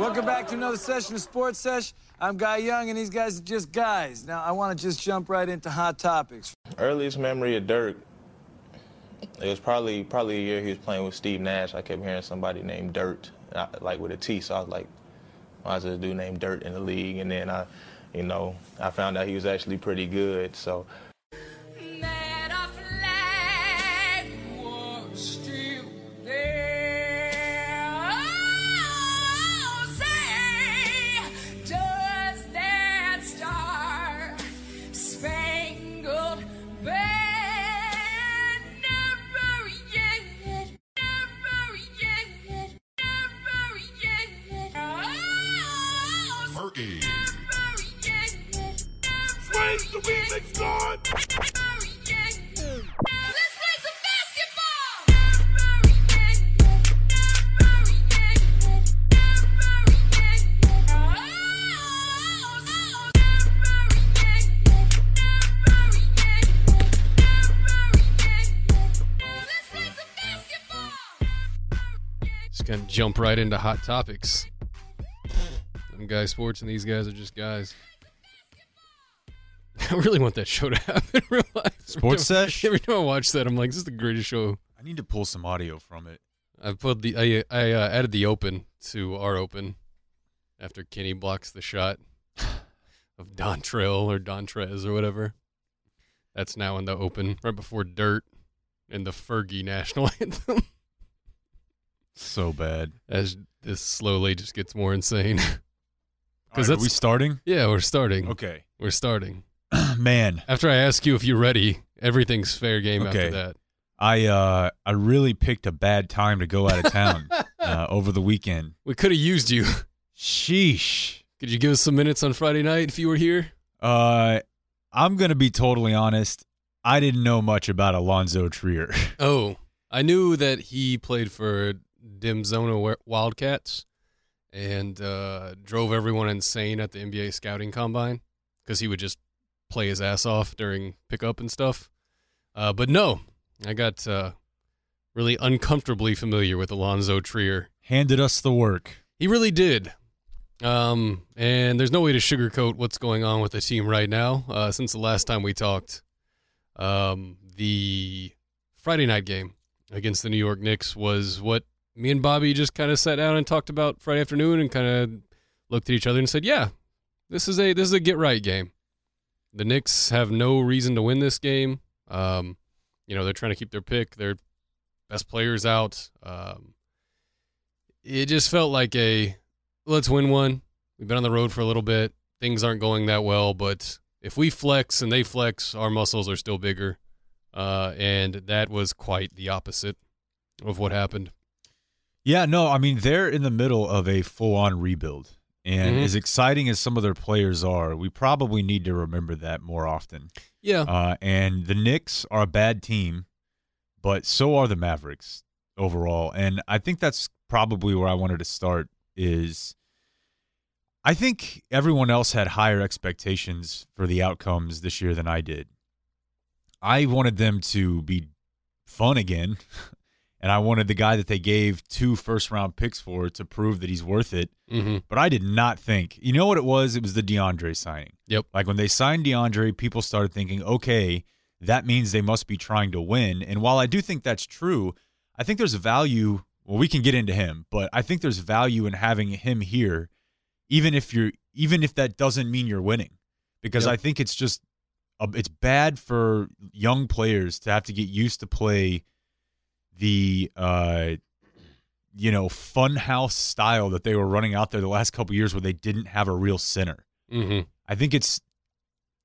Welcome back to another session of Sports Sesh. I'm Guy Young, and these guys are just guys. Now, I want to just jump right into hot topics. Earliest memory of Dirk, it was probably probably a year he was playing with Steve Nash. I kept hearing somebody named Dirt, uh, like with a T. So I was like, is there a dude named Dirt in the league? And then I, you know, I found out he was actually pretty good. So jump right into hot topics. I'm Guy Sports, and these guys are just guys. I really want that show to happen in real life. Sports every time, Sesh? Every time I watch that, I'm like, this is the greatest show. I need to pull some audio from it. I put the I, I uh, added the open to our open after Kenny blocks the shot of Dontrell or Dontrez or whatever. That's now in the open right before Dirt and the Fergie national anthem. So bad. As this slowly just gets more insane. Because that's- we starting? yeah, we're starting. Okay. We're starting. Man, After I ask you if you're ready, everything's fair game after Okay. that. I uh I really picked a bad time to go out of town uh, over the weekend. We could have used you. Sheesh. Could you give us some minutes on Friday night if you were here? Uh, I'm gonna be totally honest. I didn't know much about Alonzo Trier. Oh, I knew that he played for Arizona Wa- Wildcats and uh, drove everyone insane at the NBA scouting combine because he would just play his ass off during pickup and stuff. Uh, but no, I got uh, really uncomfortably familiar with Alonzo Trier. Handed us the work. He really did. Um, and there's no way to sugarcoat what's going on with the team right now. Uh, since the last time we talked, um, the Friday night game against the New York Knicks was what me and Bobby just kind of sat down and talked about Friday afternoon and kind of looked at each other and said, "Yeah, this is a this is a get right game. The Knicks have no reason to win this game. Um, you know they're trying to keep their pick. Their best players out. Um, it just felt like a let's win one. We've been on the road for a little bit. Things aren't going that well, but if we flex and they flex, our muscles are still bigger. Uh, and that was quite the opposite of what happened. Yeah, no, I mean they're in the middle of a full-on rebuild. And Mhm. as exciting as some of their players are, we probably need to remember that more often. Yeah. Uh, and the Knicks are a bad team, but so are the Mavericks overall. And I think that's probably where I wanted to start is I think everyone else had higher expectations for the outcomes this year than I did. I wanted them to be fun again. And I wanted the guy that they gave two first round picks for to prove that he's worth it. hmm But I did not think. You know what it was? It was the DeAndre signing. Yep. Like when they signed DeAndre, people started thinking, okay, that means they must be trying to win. And while I do think that's true, I think there's value. Well, we can get into him, but I think there's value in having him here, even if you're, even if that doesn't mean you're winning, because Yep. I think it's just, it's bad for young players to have to get used to play the, uh, you know, fun house style that they were running out there the last couple years where they didn't have a real center. hmm I think it's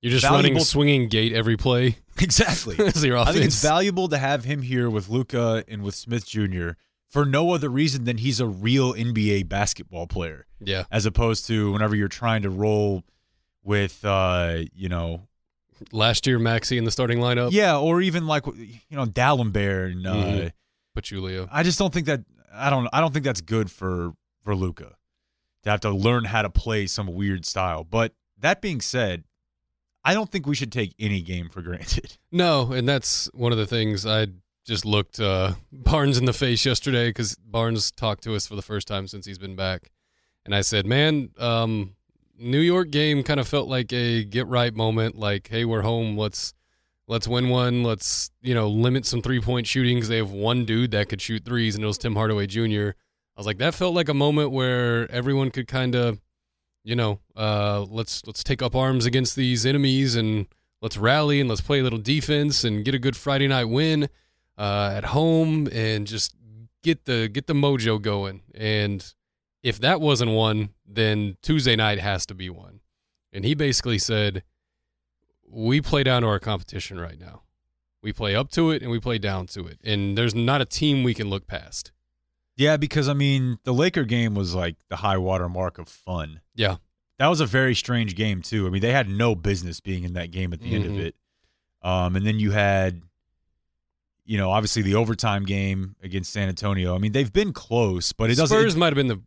You're just running Valuable- swinging gate every play exactly. I think it's valuable to have him here with Luka and with Smith Jr. for no other reason than he's a real NBA basketball player, yeah. as opposed to whenever you're trying to roll with, uh, you know, Last year, Maxi in the starting lineup. yeah, or even like you know Dallenberg and uh, Mhm. Pachulia. I just don't think that I don't I don't think that's good for for Luka to have to learn how to play some weird style. But that being said, I don't think we should take any game for granted. No, and that's one of the things I just looked uh, Barnes in the face yesterday because Barnes talked to us for the first time since he's been back, and I said, "Man, um, New York game kind of felt like a get right moment. Like, hey, we're home. Let's let's win one. Let's you know limit some three point shooting because they have one dude that could shoot threes, and it was Tim Hardaway Jr. I was like, that felt like a moment where everyone could kind of, you know, uh, let's let's take up arms against these enemies and let's rally and let's play a little defense and get a good Friday night win uh, at home and just get the get the mojo going. And if that wasn't one, then Tuesday night has to be one. And he basically said, we play down to our competition right now. We play up to it and we play down to it. And there's not a team we can look past. Yeah, because I mean, the Laker game was like the high water mark of fun. Yeah. That was a very strange game too. I mean, they had no business being in that game at the end of Mhm. it. Um, and then you had, you know, obviously the overtime game against San Antonio. I mean, they've been close, but it doesn't. Spurs might have been the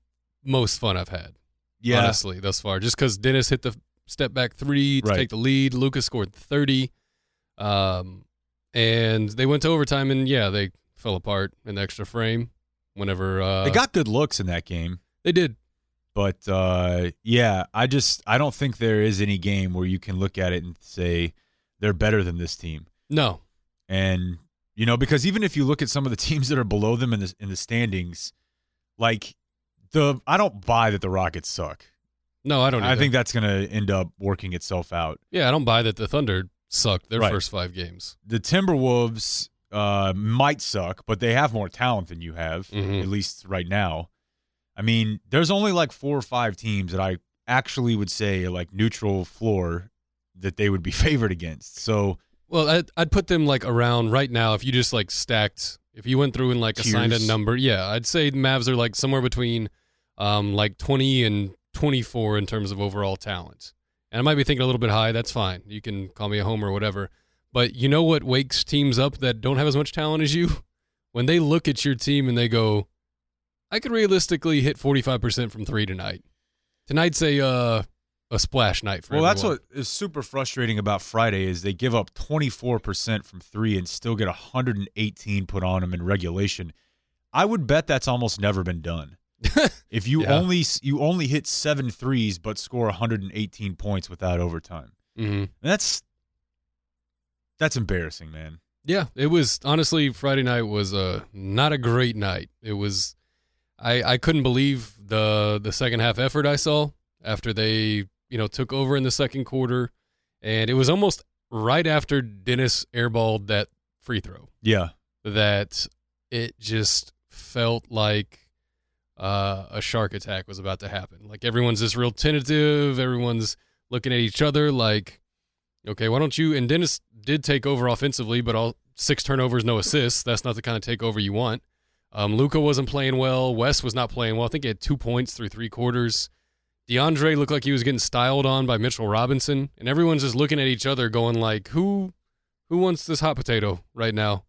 most fun I've had, yeah, honestly, thus far. Just because Dennis hit the step back three to Right. take the lead. Luka's scored 30. Um, and they went to overtime, and yeah, they fell apart in the extra frame whenever uh, they got good looks in that game. They did. But uh, yeah, I just I don't think there is any game where you can look at it and say they're better than this team. No. And you know, because even if you look at some of the teams that are below them in the in the standings, like the I don't buy that the Rockets suck. No, I don't I think that's going to end up working itself out. Yeah, I don't buy that the Thunder sucked their Right. first five games. The Timberwolves uh, might suck, but they have more talent than you have, Mhm. at least right now. I mean, there's only like four or five teams that I actually would say like neutral floor that they would be favored against. So Well, I'd, I'd put them like around right now. If you just like stacked, if you went through and like assigned a number, yeah, I'd say the Mavs are like somewhere between um, like 20 and 24 in terms of overall talent. And I might be thinking a little bit high. That's fine. You can call me a homer or whatever. But you know what wakes teams up that don't have as much talent as you? When they look at your team and they go, I could realistically hit 45% from three tonight. Tonight's a uh, a splash night for Well, that's what is super frustrating about Friday is they give up 24% from 3 and still get 118 put on them in regulation. I would bet that's almost never been done. if you Yeah. only you only hit seven threes but score 118 points without overtime. Mhm. That's that's embarrassing, man. Yeah, it was honestly Friday night was uh, not a great night. It was I I couldn't believe the the second half effort I saw after they, you know, took over in the second quarter and it was almost right after Dennis airballed that free throw Yeah. that it just felt like uh, a shark attack was about to happen. Like everyone's just real tentative. Everyone's looking at each other like, okay, why don't you? And Dennis did take over offensively, but all six turnovers, no assists. That's not the kind of takeover you want. Um, Luka wasn't playing well. Wes was not playing well. I think he had two points through three quarters. DeAndre looked like he was getting styled on by Mitchell Robinson, and everyone's just looking at each other, going like, "Who, who wants this hot potato right now?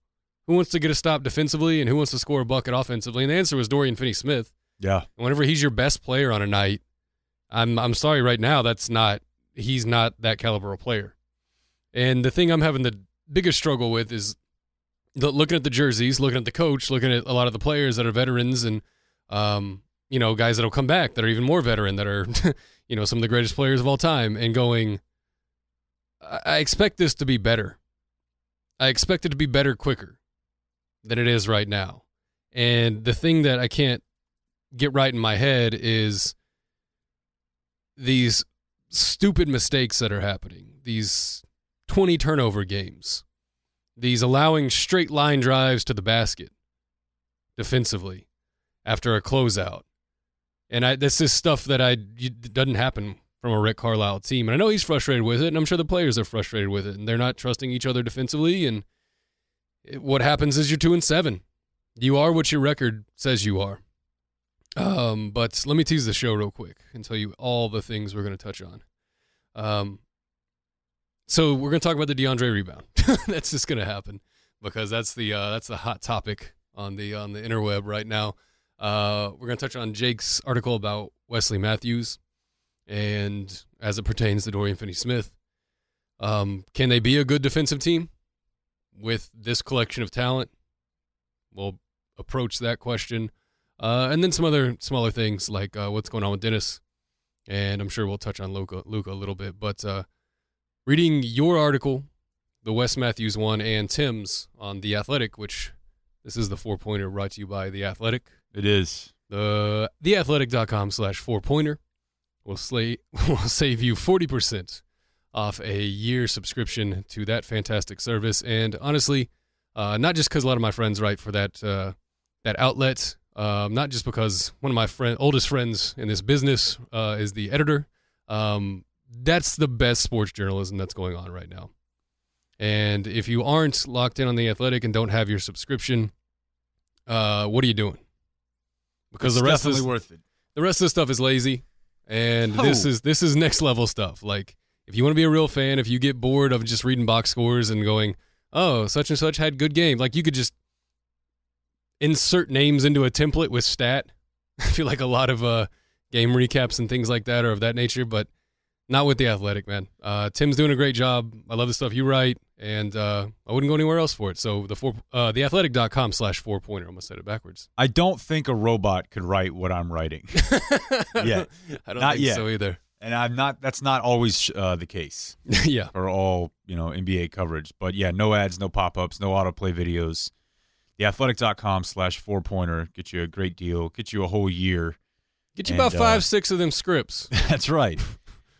Who wants to get a stop defensively, and who wants to score a bucket offensively?" And the answer was Dorian Finney-Smith. Yeah. Whenever he's your best player on a night, I'm I'm sorry right now that's not he's not that caliber of player. And the thing I'm having the biggest struggle with is the, looking at the jerseys, looking at the coach, looking at a lot of the players that are veterans and um, you know, guys that'll come back that are even more veteran that are you know, some of the greatest players of all time and going I expect this to be better. I expect it to be better quicker than it is right now. And the thing that I can't get right in my head is these stupid mistakes that are happening, these 20 turnover games, these allowing straight line drives to the basket defensively after a closeout. And I, this is stuff that I doesn't happen from a Rick Carlisle team. And I know he's frustrated with it, and I'm sure the players are frustrated with it, and they're not trusting each other defensively. And it, what happens is you're two and seven. You are what your record says you are. Um, but let me tease the show real quick and tell you all the things we're going to touch on. Um, so we're going to talk about the DeAndre rebound. that's just going to happen because that's the uh, that's the hot topic on the on the interweb right now. Uh, we're going to touch on Jake's article about Wesley Matthews and as it pertains to Dorian Finney-Smith. Um, can they be a good defensive team with this collection of talent? We'll approach that question. Uh, and then some other smaller things like uh, what's going on with Dennis, and I'm sure we'll touch on Luka, Luka a little bit. But uh, reading your article, the Wes Matthews one, and Tim's on the Athletic, which this is the four pointer brought to you by the Athletic. It is. The theathletic.com slash four pointer will slay will save you forty percent off a year subscription to that fantastic service. And honestly, uh, not just because a lot of my friends write for that uh, that outlet, um, not just because one of my friend oldest friends in this business uh, is the editor. Um, that's the best sports journalism that's going on right now. And if you aren't locked in on the Athletic and don't have your subscription, uh, what are you doing? Because It's the rest is worth it. the rest of the stuff is lazy, and Oh. this is this is next level stuff. Like if you want to be a real fan, if you get bored of just reading box scores and going, "Oh, such and such had good game," like you could just insert names into a template with stat. I feel like a lot of uh, game recaps and things like that are of that nature, but not with the athletic man. Uh, Tim's doing a great job. I love the stuff you write, and uh, I wouldn't go anywhere else for it. So the four, uh, theathletic.com slash four pointer. I almost said it backwards. I don't think a robot could write what I'm writing, Yeah. I don't Not think yet. so either. and I'm not. That's not always uh, the case yeah. for all you know NBA coverage. But yeah, no ads, no pop ups, no autoplay videos. Theathletic.com slash four pointer get you a great deal, get you a whole year. Get you And, about uh, five, six of them scripts. That's right.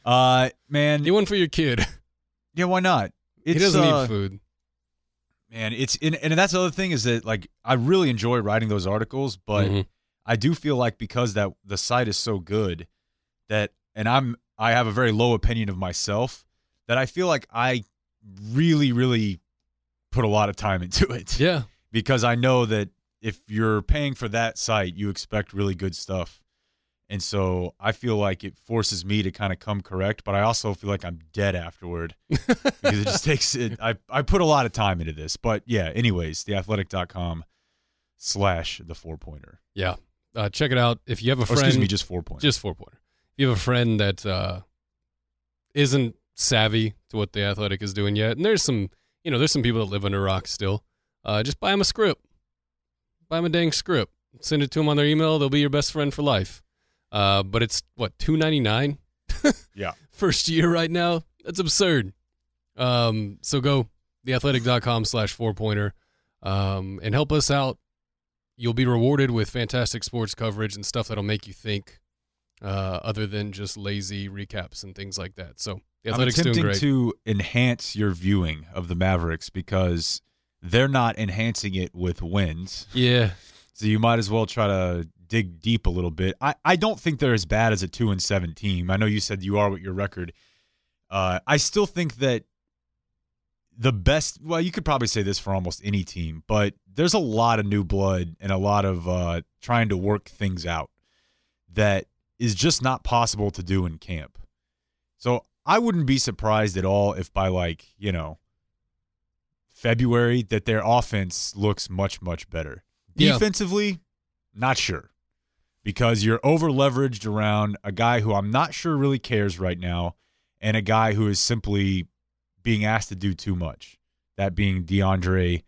Uh, man, Get one for your kid. yeah, why not? he doesn't uh, need food. man it's and, and that's the other thing is that like i really enjoy writing those articles but Mhm. i do feel like because that the site is so good that and i'm i have a very low opinion of myself that i feel like i really really put a lot of time into it Yeah. Because i know that if you're paying for that site you expect really good stuff and so i feel like it forces me to kind of come correct but i also feel like i'm dead afterward because it just takes it I, I put a lot of time into this but yeah anyways theathletic.com slash the four pointer Yeah. Uh, check it out. If you have a or friend, excuse me just four pointer just four pointer. If you have a friend that uh, isn't savvy to what the athletic is doing yet, and there's some, you know, there's some people that live under rocks still. Uh, just buy them a script. Buy them a dang script. Send it to them on their email. They'll be your best friend for life. Uh, but it's what two ninety nine. Yeah. First year right now. That's absurd. Um, so go theathletic.com slash four pointer um, and help us out. You'll be rewarded with fantastic sports coverage and stuff that'll make you think uh, other than just lazy recaps and things like that. So the i'm Athletics doing attempting great. to enhance your viewing of the mavericks because they're not enhancing it with wins. Yeah. so you might as well try to dig deep a little bit. I, I don't think they're as bad as a 2 and 7 team. I know you said you are with your record. Uh, i still think that the best well you could probably say this for almost any team but there's a lot of new blood and a lot of uh, trying to work things out that is just not possible to do in camp. So i wouldn't be surprised at all if by like you know february that their offense looks much much better Yeah. defensively not sure because you're over leveraged around a guy who i'm not sure really cares right now and a guy who is simply being asked to do too much. That being DeAndre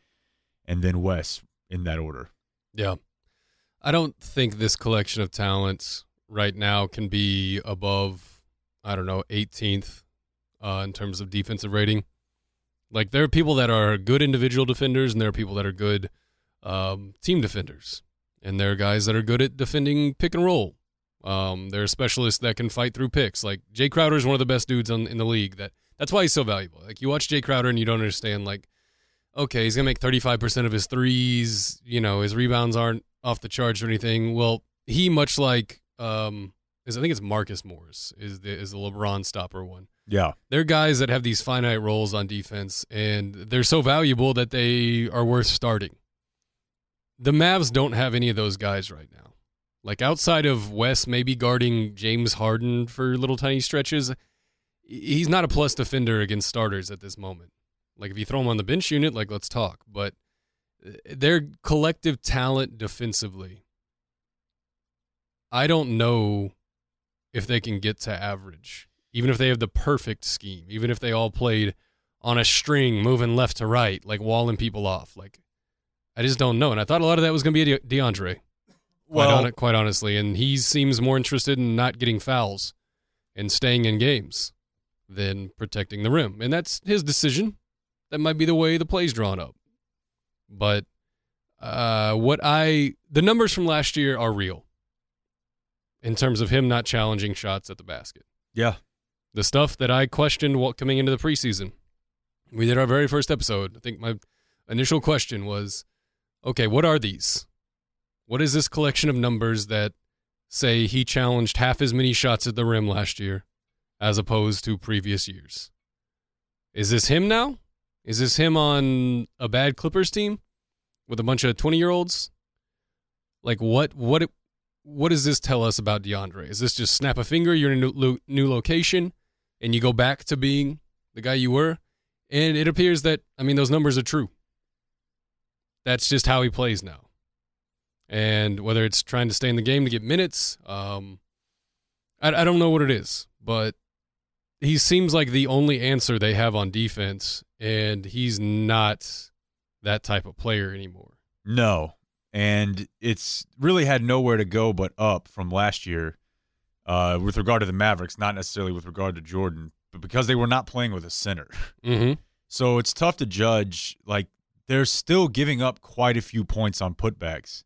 and then Wes in that order. Yeah. I don't think this collection of talents right now can be above, I don't know, 18th uh, in terms of defensive rating. Like, there are people that are good individual defenders, and there are people that are good um, team defenders. And there are guys that are good at defending pick and roll. Um, there are specialists that can fight through picks. Like, Jae Crowder is one of the best dudes on, in the league. That That's why he's so valuable. Like, you watch Jae Crowder and you don't understand, like, okay, he's gonna make 35% of his threes. You know, his rebounds aren't off the charts or anything. Well, he much like um, is I think it's Marcus Morris is the is the LeBron stopper one. Yeah. They're guys that have these finite roles on defense, and they're so valuable that they are worth starting. The Mavs don't have any of those guys right now. Like outside of Wes maybe guarding James Harden for little tiny stretches, he's not a plus defender against starters at this moment. Like if you throw him on the bench unit, like let's talk. But uh, their collective talent defensively, I don't know if they can get to average, even if they have the perfect scheme, even if they all played on a string, moving left to right, like walling people off. Like I just don't know. And I thought a lot of that was going to be De- DeAndre. Quite, Well- hon- quite honestly, and he seems more interested in not getting fouls and staying in games than protecting the rim, and that's his decision. That might be the way the play's drawn up. But uh, what I the numbers from last year are real in terms of him not challenging shots at the basket. Yeah. The stuff that I questioned what coming into the preseason. We did our very first episode. I think my initial question was, okay, what are these? What is this collection of numbers that say he challenged half as many shots at the rim last year as opposed to previous years? Is this him now? Is this him on a bad Clippers team with a bunch of 20-year-olds? Like what what what does this tell us about DeAndre? Is this just snap a finger, you're in a new, new location and you go back to being the guy you were? And it appears that I mean those numbers are true. That's just how he plays now. And whether it's trying to stay in the game to get minutes, um, I, I don't know what it is, but he seems like the only answer they have on defense, and he's not that type of player anymore. No. And it's really had nowhere to go but up from last year uh, with regard to the Mavericks, not necessarily with regard to Jordan, but because they were not playing with a center. Mm-hmm. So it's tough to judge. Like, they're still giving up quite a few points on putbacks.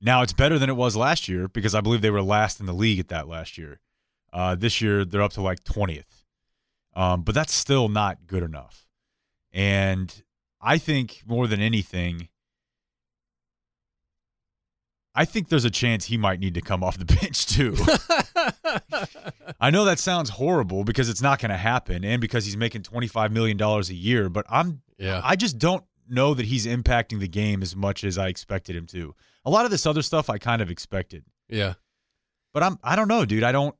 Now, it's better than it was last year because I believe they were last in the league at that last year. Uh, this year, they're up to like 20th. Um, but that's still not good enough. And I think more than anything, I think there's a chance he might need to come off the bench too. I know that sounds horrible because it's not going to happen and because he's making $25 million a year, but I'm yeah. I just don't know that he's impacting the game as much as I expected him to. A lot of this other stuff I kind of expected. yeah. But I'm I don't know, dude. I don't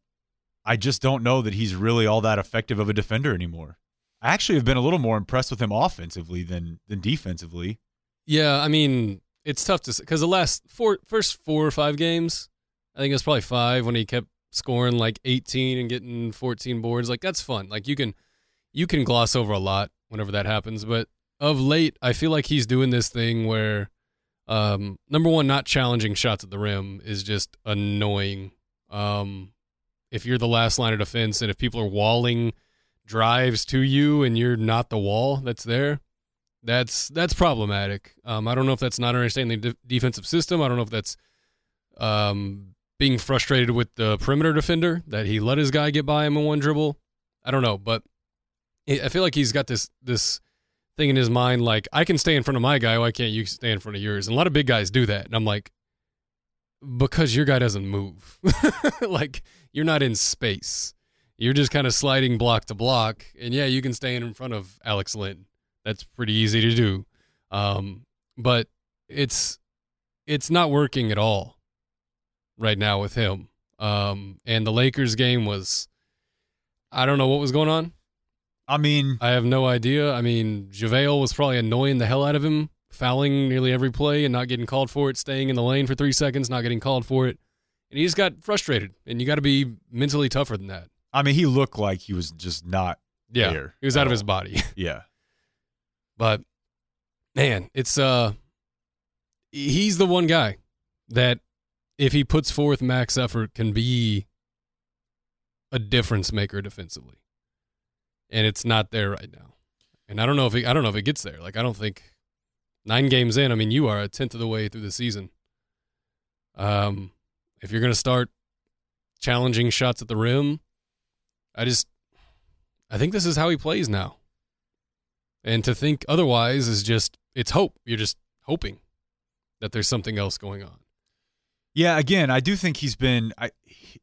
I just don't know that he's really all that effective of a defender anymore. I actually have been a little more impressed with him offensively than than defensively. Yeah, I mean, it's tough to because the last four, first four or five games, I think it was probably five when he kept scoring like 18 and getting 14 boards. Like that's fun. Like you can, you can gloss over a lot whenever that happens. But of late, I feel like he's doing this thing where, um, number one, not challenging shots at the rim is just annoying. Um, if you're the last line of defense and if people are walling drives to you and you're not the wall that's there, that's that's problematic. Um, I don't know if that's not understanding the de- defensive system. I don't know if that's um, being frustrated with the perimeter defender that he let his guy get by him in one dribble. I don't know, but I I feel like he's got this this thing in his mind like I can stay in front of my guy. Why can't you stay in front of yours? And a lot of big guys do that, and I'm like, because your guy doesn't move. like you're not in space. You're just kind of sliding block to block, and yeah, you can stay in front of Alex Len that's pretty easy to do. Um, but it's it's not working at all right now with him. Um, and the Lakers game was I don't know what was going on. I mean, I have no idea. I mean, JaVale was probably annoying the hell out of him, fouling nearly every play and not getting called for it, staying in the lane for three seconds, not getting called for it. And he just got frustrated. And you got to be mentally tougher than that. I mean, he looked like he was just not Yeah. there. He was out of his body. Yeah. But man, it's uh he's the one guy that if he puts forth max effort can be a difference maker defensively. And it's not there right now. And I don't know if he, I don't know if it gets there. Like I don't think 9 games in, I mean you are a tenth of the way through the season. Um if you're going to start challenging shots at the rim, I just I think this is how he plays now. And to think otherwise is just it's hope. You're just hoping that there's something else going on. Yeah, again, I do think he's been I he-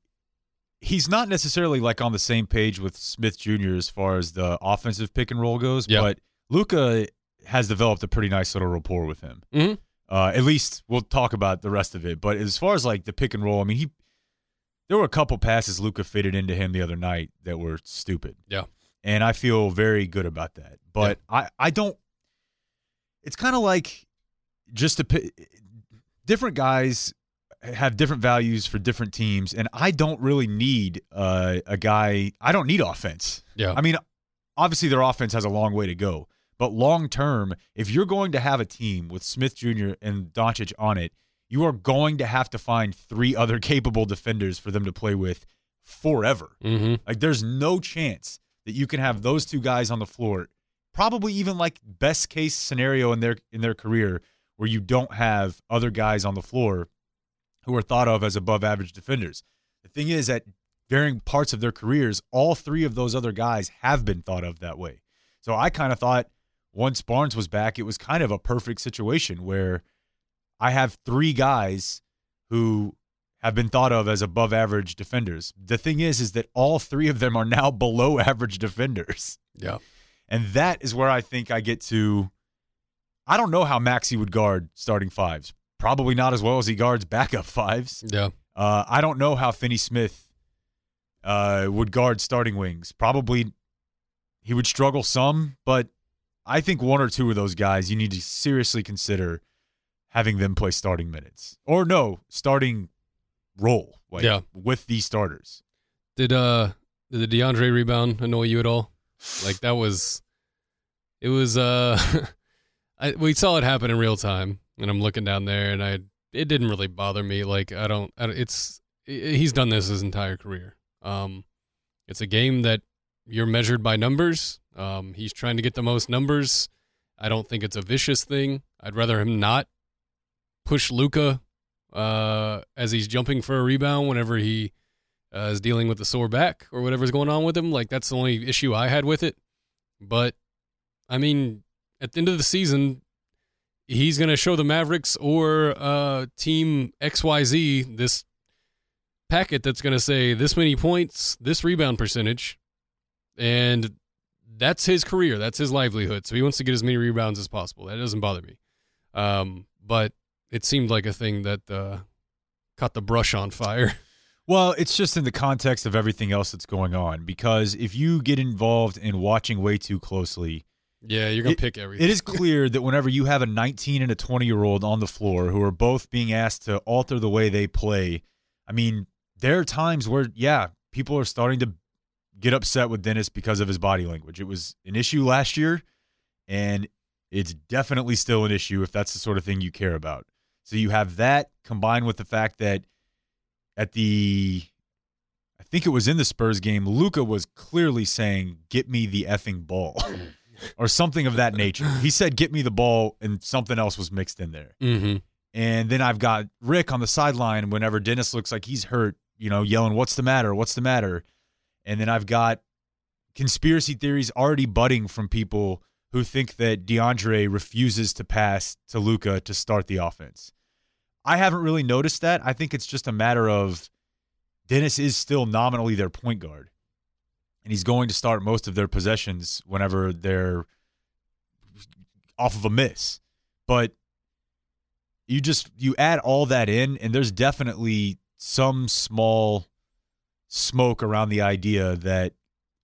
he's not necessarily like on the same page with Smith Jr. as far as the offensive pick and roll goes, Yeah. but Luka has developed a pretty nice little rapport with him. Mhm. Uh, at least we'll talk about the rest of it. But as far as like the pick and roll, I mean, he there were a couple passes Luka fitted into him the other night that were stupid. Yeah. And I feel very good about that. But I I don't. It's kind of like just to different guys have different values for different teams, and I don't really need uh, a guy. I don't need offense. Yeah. I mean, obviously their offense has a long way to go, but long term, if you're going to have a team with Smith Jr. and Doncic on it, you are going to have to find three other capable defenders for them to play with forever. Mm-hmm. Like there's no chance that you can have those two guys on the floor. Probably even like best case scenario in their in their career where you don't have other guys on the floor who are thought of as above average defenders. The thing is that varying parts of their careers, all three of those other guys have been thought of that way. So I kind of thought once Barnes was back, it was kind of a perfect situation where I have three guys who have been thought of as above average defenders. The thing is, is that all three of them are now below average defenders. Yeah. And that is where I think I get to. I don't know how Maxi would guard starting fives. Probably not as well as he guards backup fives. Yeah. Uh, I don't know how Finney Smith uh, would guard starting wings. Probably he would struggle some, but I think one or two of those guys you need to seriously consider having them play starting minutes or no starting role. Like, Yeah. with these starters. Did uh did the DeAndre rebound annoy you at all? Like that was it was uh I we saw it happen in real time and I'm looking down there and I it didn't really bother me like I don't, I don't it's i- he's done this his entire career. Um it's a game that you're measured by numbers. Um he's trying to get the most numbers. I don't think it's a vicious thing. I'd rather him not push Luka uh as he's jumping for a rebound whenever he uh, is dealing with the sore back or whatever's going on with him. Like that's the only issue I had with it. But I mean, at the end of the season, he's going to show the Mavericks or uh, Team XYZ this packet that's going to say this many points, this rebound percentage, and that's his career. That's his livelihood. So he wants to get as many rebounds as possible. That doesn't bother me. Um, but it seemed like a thing that uh, caught the brush on fire. Well, it's just in the context of everything else that's going on because if you get involved in watching way too closely, Yeah, you're gonna It- pick everything. it is clear that whenever you have a 19 and a 20 year old on the floor who are both being asked to alter the way they play, I mean, there are times where, yeah, people are starting to get upset with Dennis because of his body language. It was an issue last year, and it's definitely still an issue if that's the sort of thing you care about. So you have that combined with the fact that at the I think it was in the Spurs game, Luka was clearly saying, "Get me the effing ball." or something of that nature. He said, "Get me the ball," and something else was mixed in there. Mm-hmm. And then I've got Rick on the sideline whenever Dennis looks like he's hurt, you know, yelling, "What's the matter? What's the matter?" And then I've got conspiracy theories already budding from people who think that DeAndre refuses to pass to Luka to start the offense. I haven't really noticed that. I think it's just a matter of Dennis is still nominally their point guard. And he's going to start most of their possessions whenever they're off of a miss. But you just you add all that in and there's definitely some small smoke around the idea that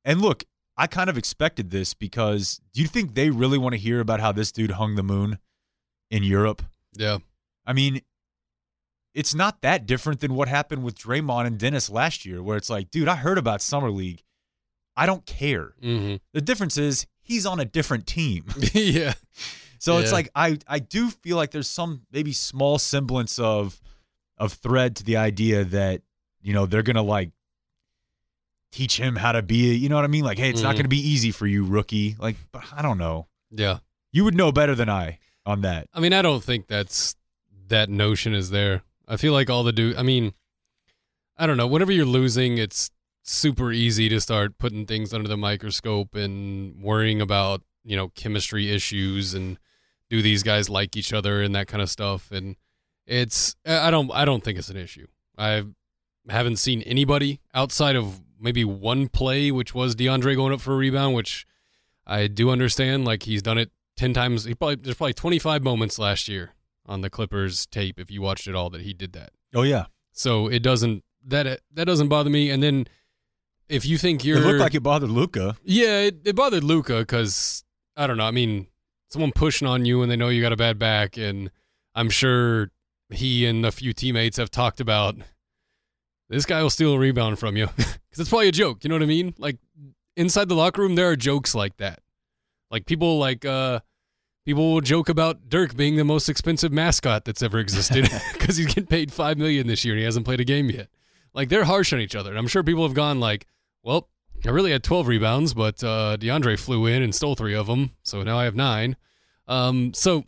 and look, I kind of expected this because do you think they really want to hear about how this dude hung the moon in Europe? Yeah. I mean, it's not that different than what happened with Draymond and Dennis last year, where it's like, dude, I heard about Summer League. I don't care. Mm-hmm. The difference is he's on a different team. yeah. So it's like I I do feel like there's some maybe small semblance of of thread to the idea that you know they're gonna like teach him how to be you know what I mean like hey it's not Mhm. gonna be easy for you rookie like but I don't know Yeah. you would know better than I on that I mean, I don't think that's that notion is there. I feel like all the do. I mean, I don't know. Whenever you're losing, it's super easy to start putting things under the microscope and worrying about you know chemistry issues and do these guys like each other and that kind of stuff. And it's I don't I don't think it's an issue. I haven't seen anybody outside of maybe one play, which was DeAndre going up for a rebound, which I do understand. Like he's done it ten times. He probably there's probably 25 moments last year on the Clippers tape if you watched it all that he did that. oh yeah So it doesn't that that doesn't bother me. And then if you think you're it looked like it bothered Luka yeah, it, it bothered Luka because I don't know. I mean, someone pushing on you and they know you got a bad back, and I'm sure he and a few teammates have talked about this guy will steal a rebound from you because it's probably a joke. You know what I mean? Like inside the locker room, there are jokes like that. Like people like uh people will joke about Dirk being the most expensive mascot that's ever existed because he's getting paid five million this year and he hasn't played a game yet. Like they're harsh on each other, and I'm sure people have gone like, "Well, I really had 12 rebounds, but uh, DeAndre flew in and stole three of them, so now I have nine. Um, so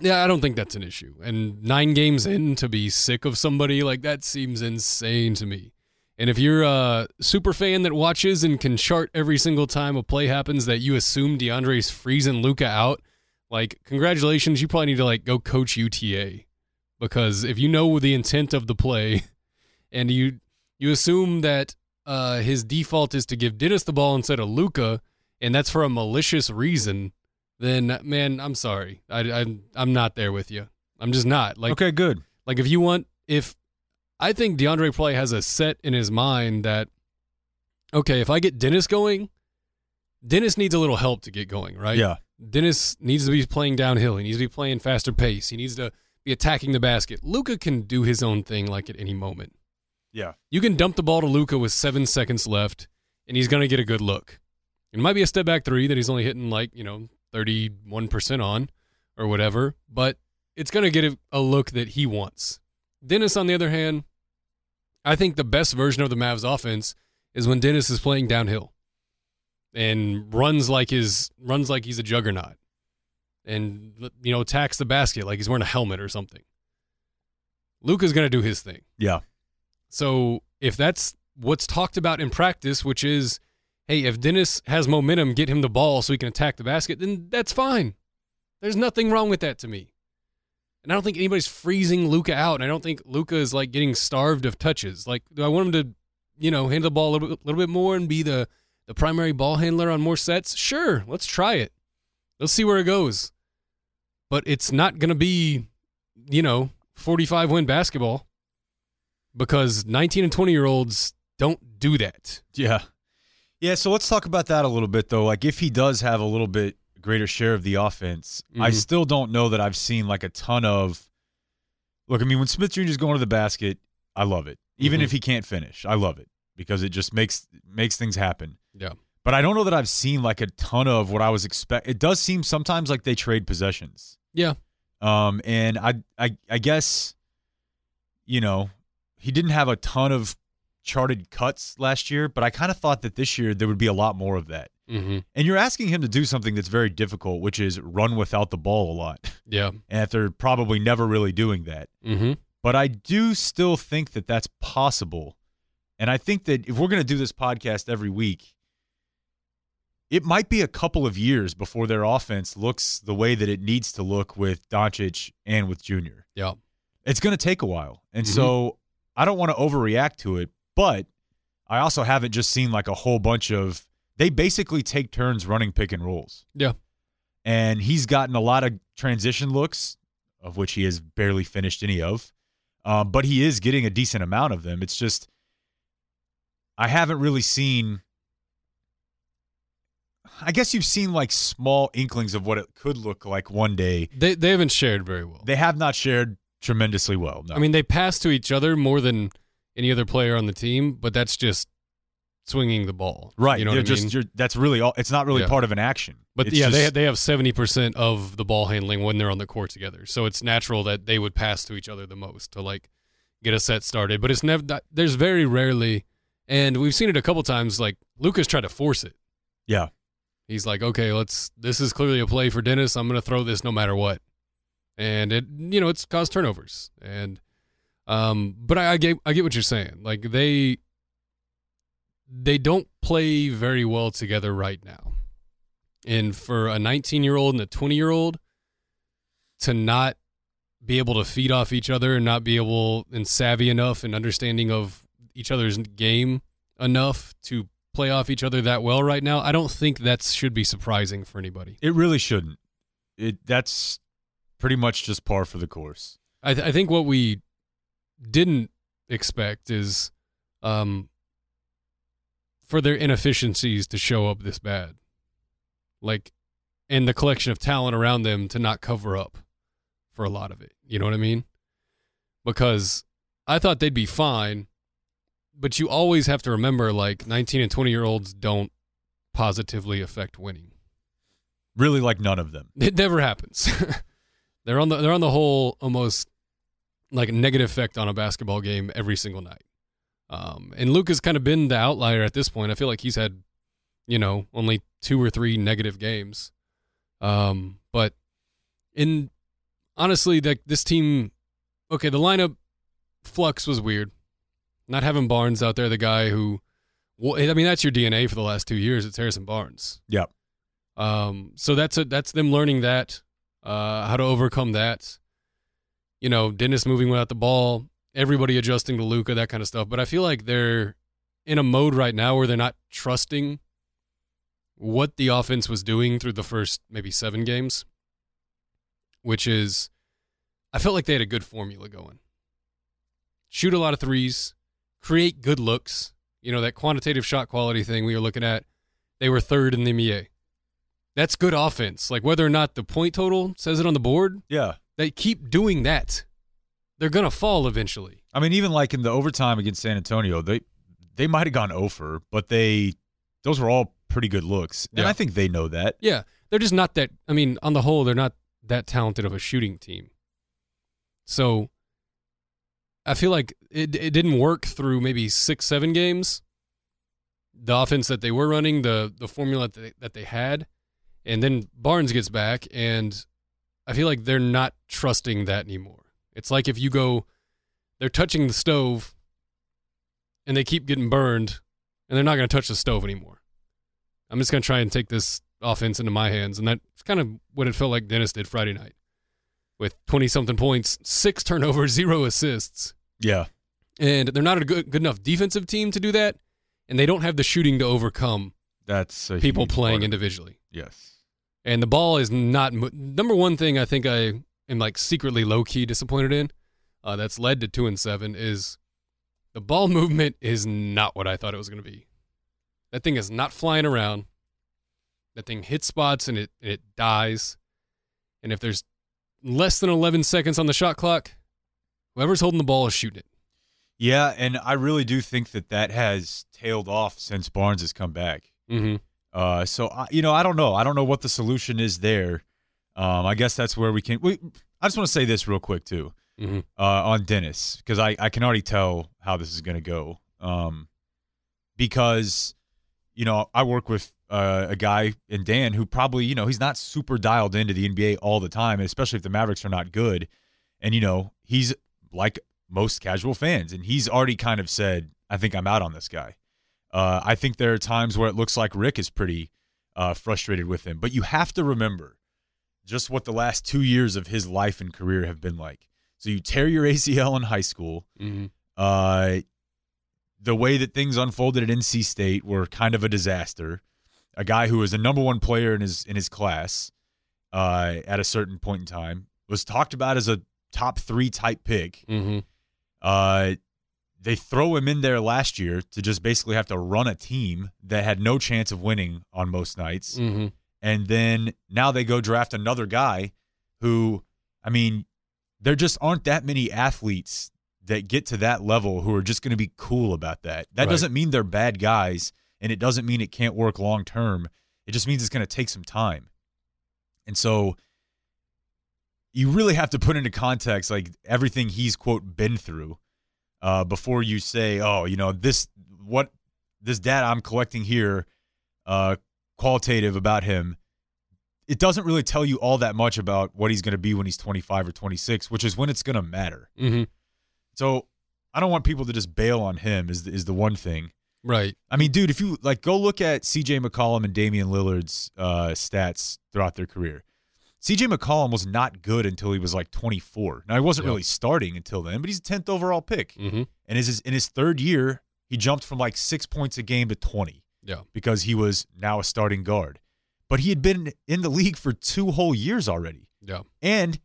yeah, I don't think that's an issue. And nine games in to be sick of somebody like that seems insane to me. And if you're a super fan that watches and can chart every single time a play happens that you assume DeAndre's freezing Luka out, like congratulations, you probably need to like go coach UTA because if you know the intent of the play and you you assume that uh, his default is to give Dennis the ball instead of Luka, and that's for a malicious reason, then man, I'm sorry, I, I I'm not there with you. I'm just not like okay, good. like if you want, if I think DeAndre Play has a set in his mind that, okay, if I get Dennis going, Dennis needs a little help to get going, right? Yeah. Dennis needs to be playing downhill. He needs to be playing faster pace. He needs to be attacking the basket. Luka can do his own thing like at any moment. Yeah. You can dump the ball to Luka with seven seconds left, and he's going to get a good look. It might be a step back three that he's only hitting like, you know, 31% on or whatever, but it's going to get a, a look that he wants. Dennis, on the other hand, I think the best version of the Mavs offense is when Dennis is playing downhill and runs like his runs like he's a juggernaut and you know attacks the basket like he's wearing a helmet or something. Luka's going to do his thing. Yeah. So if that's what's talked about in practice, which is, hey, if Dennis has momentum, get him the ball so he can attack the basket, then that's fine. There's nothing wrong with that to me. And I don't think anybody's freezing Luka out. And I don't think Luka is like getting starved of touches. Like, do I want him to, you know, handle the ball a little bit, little bit more and be the, the primary ball handler on more sets? Sure, let's try it. Let's see where it goes. But it's not going to be, you know, 45 win basketball because 19 and 20 year olds don't do that. Yeah. Yeah, so let's talk about that a little bit though. Like if he does have a little bit greater share of the offense, I Mhm. still don't know that I've seen like a ton of Look, I mean when Smith Jr. is going to the basket, I love it. Even Mhm. if he can't finish, I love it because it just makes makes things happen. Yeah. But I don't know that I've seen like a ton of what I was expect. It does seem sometimes like they trade possessions. Yeah. Um, and I, I, I guess, you know, he didn't have a ton of charted cuts last year, but I kind of thought that this year there would be a lot more of that. Mm-hmm. And you're asking him to do something that's very difficult, which is run without the ball a lot, Yeah. and that they're probably never really doing that. Mm-hmm. But I do still think that that's possible. And I think that if we're going to do this podcast every week, it might be a couple of years before their offense looks the way that it needs to look with Doncic and with Junior. Yeah. It's going to take a while. And Mhm. so I don't want to overreact to it, but I also haven't just seen like a whole bunch of they basically take turns running pick and rolls. Yeah. And he's gotten a lot of transition looks, of which he has barely finished any of. Um, but he is getting a decent amount of them. It's just I haven't really seen I guess you've seen like small inklings of what it could look like one day. They they haven't shared very well. They have not shared tremendously well. No. I mean, they pass to each other more than any other player on the team, but that's just swinging the ball. right. You know just that's really all. It's not really Yeah. part of an action. But It's yeah, they just- they have seventy percent of the ball handling when they're on the court together. So it's natural that they would pass to each other the most to like get a set started. But it's never there's very rarely, and we've seen it a couple times. Like Luka's tried to force it. yeah. He's like, okay, let's. This is clearly a play for Dennis. I'm going to throw this no matter what, and it you know it's caused turnovers. And um, but I, I get I get what you're saying. Like they they don't play very well together right now. And for a 19 year old and a 20 year old to not be able to feed off each other and not be able and savvy enough and understanding of each other's game enough to play off each other that well right now, I don't think that should be surprising for anybody. It really shouldn't. It that's pretty much just par for the course. I, th- I think what we didn't expect is um, for their inefficiencies to show up this bad. Like, and the collection of talent around them to not cover up for a lot of it. You know what I mean? Because I thought they'd be fine, but you always have to remember like 19 and 20 year olds don't positively affect winning. Really, like none of them. It never happens. they're on the they're on the whole almost like a negative effect on a basketball game every single night. Um, and Luke has kind of been the outlier at this point. I feel like he's had, you know, only two or three negative games. Um, but in honestly, like this team, okay, the lineup flux was weird. Not having Barnes out there, the guy who, well, I mean, that's your DNA for the last two years. It's Harrison Barnes. Yep. Um, so that's a, that's them learning that, uh, how to overcome that. You know, Dennis moving without the ball, everybody adjusting to Luka, that kind of stuff. But I feel like they're in a mode right now where they're not trusting what the offense was doing through the first maybe seven games, which is, I felt like they had a good formula going. Shoot a lot of threes, create good looks. You know, that quantitative shot quality thing we were looking at, they were third in the NBA. That's good offense. Like whether or not the point total says it on the board, Yeah. they keep doing that. They're gonna fall eventually. I mean, even like in the overtime against San Antonio, they they might have gone over, but they those were all pretty good looks, and Yeah. I think they know that. Yeah, they're just not that. I mean, on the whole, they're not that talented of a shooting team. So I feel like it it didn't work through maybe six seven games. The offense that they were running, the the formula that they, that they had, and then Barnes gets back, and I feel like they're not trusting that anymore. It's like if you go, they're touching the stove, and they keep getting burned, and they're not going to touch the stove anymore. I'm just going to try and take this offense into my hands. And that's kind of what it felt like Dennis did Friday night with 20 something points, six turnovers, zero assists. Yeah, And they're not a good, good enough defensive team to do that. And they don't have the shooting to overcome that's people playing individually. Yes. And the ball is not number one thing I think I am like secretly low key disappointed in. Uh, that's led to two and seven is the ball movement is not what I thought it was going to be. That thing is not flying around. That thing hits spots and it it dies. And if there's less than 11 seconds on the shot clock, whoever's holding the ball is shooting it. Yeah, and I really do think that that has tailed off since Barnes has come back. Mm-hmm. Uh, so I, you know, I don't know. I don't know what the solution is there. Um, I guess that's where we can. We, I just want to say this real quick too Mm-hmm. uh, on Dennis because I, I can already tell how this is going to go. Um, because you know I work with uh, a guy in Dan who probably you know he's not super dialed into the NBA all the time, and especially if the Mavericks are not good. And you know he's like most casual fans, and he's already kind of said, "I think I'm out on this guy." Uh, I think there are times where it looks like Rick is pretty uh, frustrated with him, but you have to remember just what the last two years of his life and career have been like. So you tear your ACL in high school. Mm-hmm. Uh, the way that things unfolded at NC State were kind of a disaster. A guy who was a number one player in his in his class uh, at a certain point in time was talked about as a top three type pick. Mm-hmm. Uh, they throw him in there last year to just basically have to run a team that had no chance of winning on most nights. Mm-hmm. And then now they go draft another guy who, I mean, there just aren't that many athletes that get to that level who are just going to be cool about that. That Right. doesn't mean they're bad guys, and it doesn't mean it can't work long term. It just means it's going to take some time. And so you really have to put into context like everything he's quote been through uh, before you say, oh, you know, this what this data I'm collecting here, uh, qualitative about him, it doesn't really tell you all that much about what he's going to be when he's 25 or 26, which is when it's going to matter. Mm-hmm. So I don't want people to just bail on him. Is is the one thing. Right. I mean, dude, if you like, go look at C.J. McCollum and Damian Lillard's uh, stats throughout their career. C.J. McCollum was not good until he was like 24. Now he wasn't Yep. really starting until then, but he's a 10th overall pick. Mm-hmm. And his in his third year, he jumped from like six points a game to 20 Yeah. because he was now a starting guard. But he had been in the league for two whole years already, Yeah. and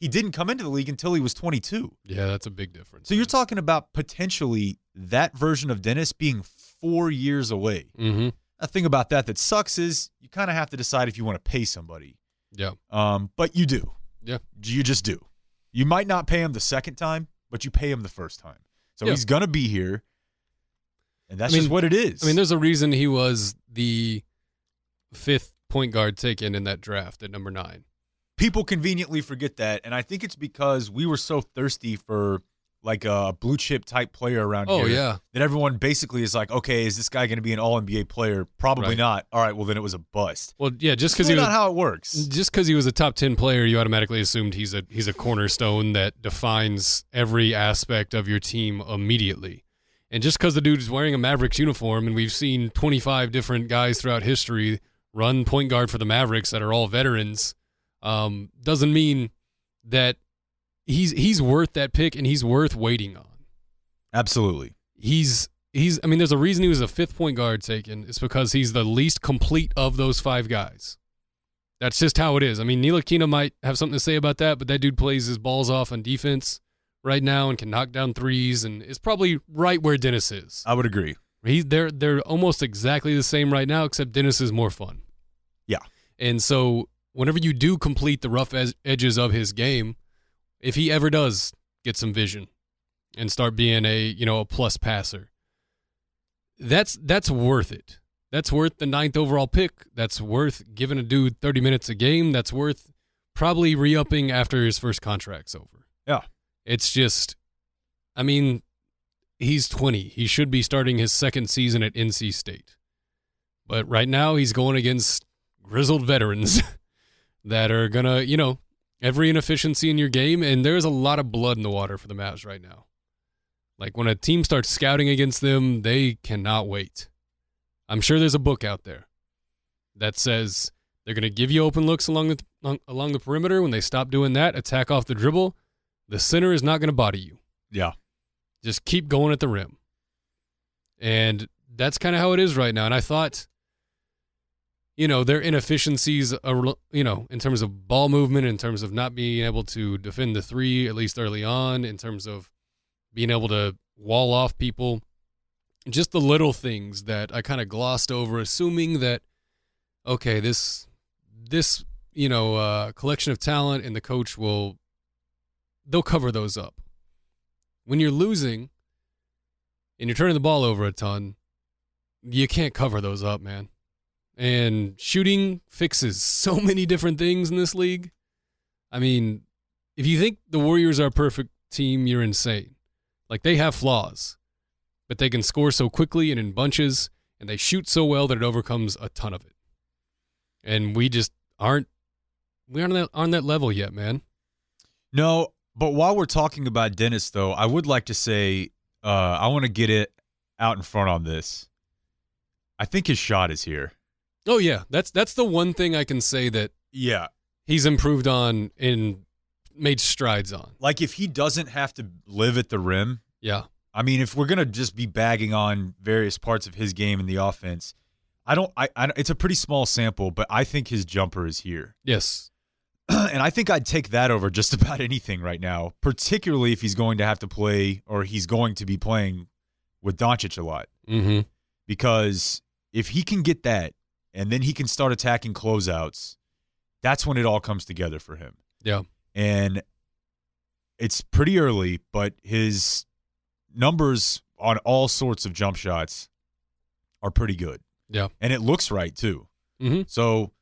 he didn't come into the league until he was 22. Yeah. That's a big difference. So you're talking about potentially that version of Dennis being four years away. Mm-hmm. A thing about that that sucks is you kind of have to decide if you want to pay somebody. Yeah. Um, but you do. Yeah. You just do. You might not pay him the second time, but you pay him the first time. So Yeah. he's gonna be here, and that's I mean- just what it is. I mean, there's a reason he was the fifth point guard taken in that draft at number nine. People conveniently forget that, and I think it's because we were so thirsty for like a blue chip type player around Oh here yeah, that everyone basically is like, okay, is this guy going to be an All NBA player? Probably Right. not. All right, well then it was a bust. well yeah, just because he really was not how it works. just because he was a top ten player, you automatically assumed he's a he's a cornerstone that defines every aspect of your team immediately. And just because the dude's wearing a Mavericks uniform, and we've seen 25 different guys throughout history run point guard for the Mavericks that are all veterans, um, doesn't mean that he's he's worth that pick and he's worth waiting on. Absolutely. He's he's I mean, there's a reason he was a fifth point guard taken. It's because he's the least complete of those five guys. That's just how it is. I mean, Ntilikina might have something to say about that, but that dude plays his balls off on defense right now and can knock down threes and is probably right where Dennis is. I would agree. He they're they're almost exactly the same right now, except Dennis is more fun. Yeah. And so whenever you do complete the rough ed- edges of his game, if he ever does get some vision and start being a you know a plus passer, that's that's worth it. That's worth the ninth overall pick. That's worth giving a dude thirty minutes a game. That's worth probably re-upping after his first contract's over. Yeah. It's just, I mean, he's 20. He should be starting his second season at NC State. But right now, he's going against grizzled veterans that are going to, you know, every inefficiency in your game. And there's a lot of blood in the water for the Mavs right now. Like when a team starts scouting against them, they cannot wait. I'm sure there's a book out there that says they're going to give you open looks along the along, along the perimeter. When they stop doing that, attack off the dribble. The center is not going to body you. Yeah. Just keep going at the rim. And that's kind of how it is right now. And I thought, you know, their inefficiencies, are, you know, in terms of ball movement, in terms of not being able to defend the three, at least early on, in terms of being able to wall off people, just the little things that I kind of glossed over, assuming that, okay, this, this, you know, uh, collection of talent and the coach will, they'll cover those up when you're losing and you're turning the ball over a ton, you can't cover those up, man. And shooting fixes so many different things in this league. I mean, if you think the Warriors are a perfect team, you're insane. Like they have flaws, but they can score so quickly and in bunches, and they shoot so well that it overcomes a ton of it. And we just aren't we aren't on that, that level yet, man. No, but while we're talking about Dennis, though, I would like to say uh, I want to get it out in front on this. I think his shot is here. Oh yeah, that's that's the one thing I can say that Yeah. he's improved on and made strides on. Like if he doesn't have to live at the rim, Yeah. I mean, if we're gonna just be bagging on various parts of his game in the offense, I don't. I, I it's a pretty small sample, but I think his jumper is here, Yes. and I think I'd take that over just about anything right now, particularly if he's going to have to play or he's going to be playing with Doncic a lot, Mm-hmm. because if he can get that, and then he can start attacking closeouts, that's when it all comes together for him. Yeah. and it's pretty early, but his numbers on all sorts of jump shots are pretty good. Yeah. And it looks right too. Mm-hmm. So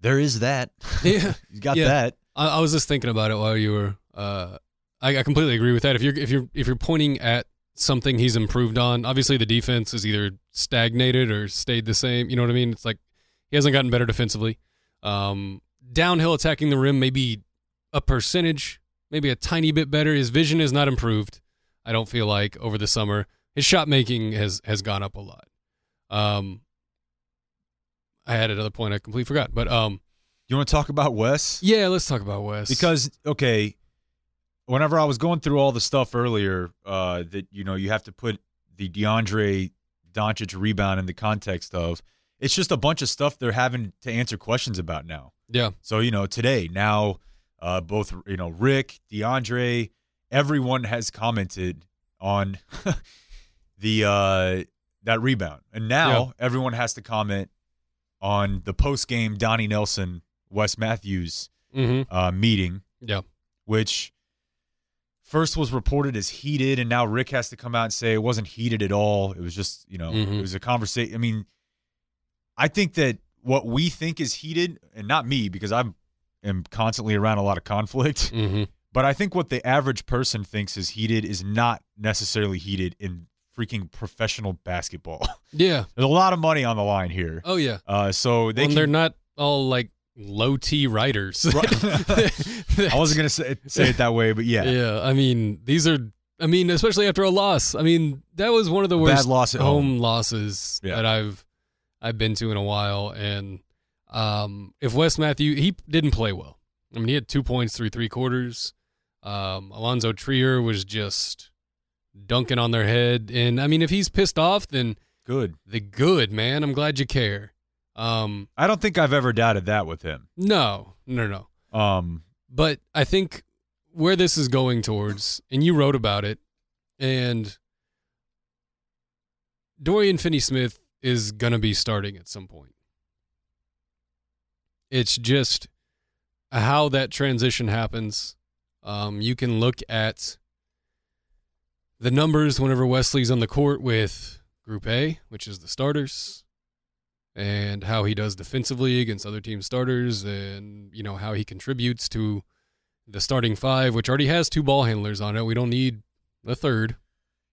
there is that. Yeah. you got Yeah. that. I, I was just thinking about it while you were. Uh, I, I completely agree with that. If you're if you're if you're pointing at something he's improved on, obviously the defense is either stagnated or stayed the same. You know what I mean? It's like he hasn't gotten better defensively. Um, downhill attacking the rim, maybe a percentage, maybe a tiny bit better. His vision is not improved. I don't feel like over the summer. His shot making has has gone up a lot. Um, I had another point I completely forgot, but um, You want to talk about Wes? yeah, let's talk about Wes Because okay, whenever I was going through all the stuff earlier, uh, that you know you have to put the DeAndre Doncic rebound in the context of, it's just a bunch of stuff they're having to answer questions about now. yeah, So you know today now, uh, both you know Rick, DeAndre, everyone has commented on the uh, that rebound, and now Yeah. everyone has to comment on the post game Donnie Nelson Wes Matthews mm-hmm. uh, meeting, yeah. which first was reported as heated, and now Rick has to come out and say it wasn't heated at all. It was just you know Mhm. it was a conversation. I mean, I think that what we think is heated, and not me because I'm am constantly around a lot of conflict. hmm But I think what the average person thinks is heated is not necessarily heated in freaking professional basketball. Yeah. There's a lot of money on the line here. Oh yeah. Uh, so they and can, they're not all like low T writers. I wasn't gonna say, say it that way, but yeah, Yeah, I mean, these are. I mean, especially after a loss. I mean, that was one of the Bad worst loss at home, home. losses Yeah. that I've I've been to in a while. And um, if Wes Matthew, he didn't play well. I mean, he had two points through three quarters. Um, Alonzo Trier was just dunking on their head. And I mean, if he's pissed off, then good. the good man. I'm glad you care. Um, I don't think I've ever doubted that with him. no, no, no. Um, But I think where this is going towards, and you wrote about it, and Dorian Finney Smith is going to be starting at some point. It's just how that transition happens. Um, you can look at the numbers whenever Wesley's on the court with Group A, which is the starters, and how he does defensively against other team starters, and you know how he contributes to the starting five, which already has two ball handlers on it. We don't need a third.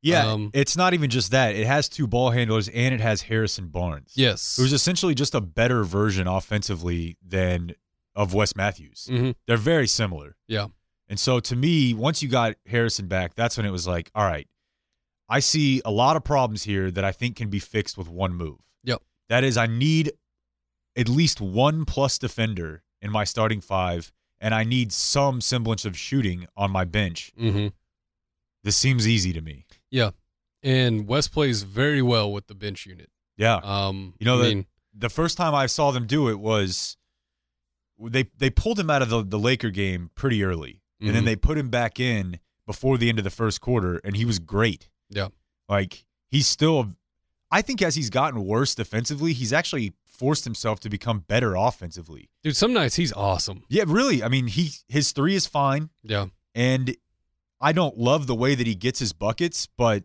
yeah, Um, it's not even just that. It has two ball handlers and it has Harrison Barnes. Yes. who's essentially just a better version offensively than of Wes Matthews. hmm They're very similar. Yeah. And so to me, once you got Harrison back, that's when it was like, all right, I see a lot of problems here that I think can be fixed with one move. That is, I need at least one plus defender in my starting five, and I need some semblance of shooting on my bench. hmm This seems easy to me. Yeah. And Wes plays very well with the bench unit. Yeah. Um, You know, I the- mean, the first time I saw them do it was they they pulled him out of the, the Laker game pretty early, and then Mhm. they put him back in before the end of the first quarter, and he was great. Yeah. like he's still. I think as he's gotten worse defensively, he's actually forced himself to become better offensively. dude, some nights he's awesome. Yeah, really. I mean, he his three is fine, Yeah. and I don't love the way that he gets his buckets, but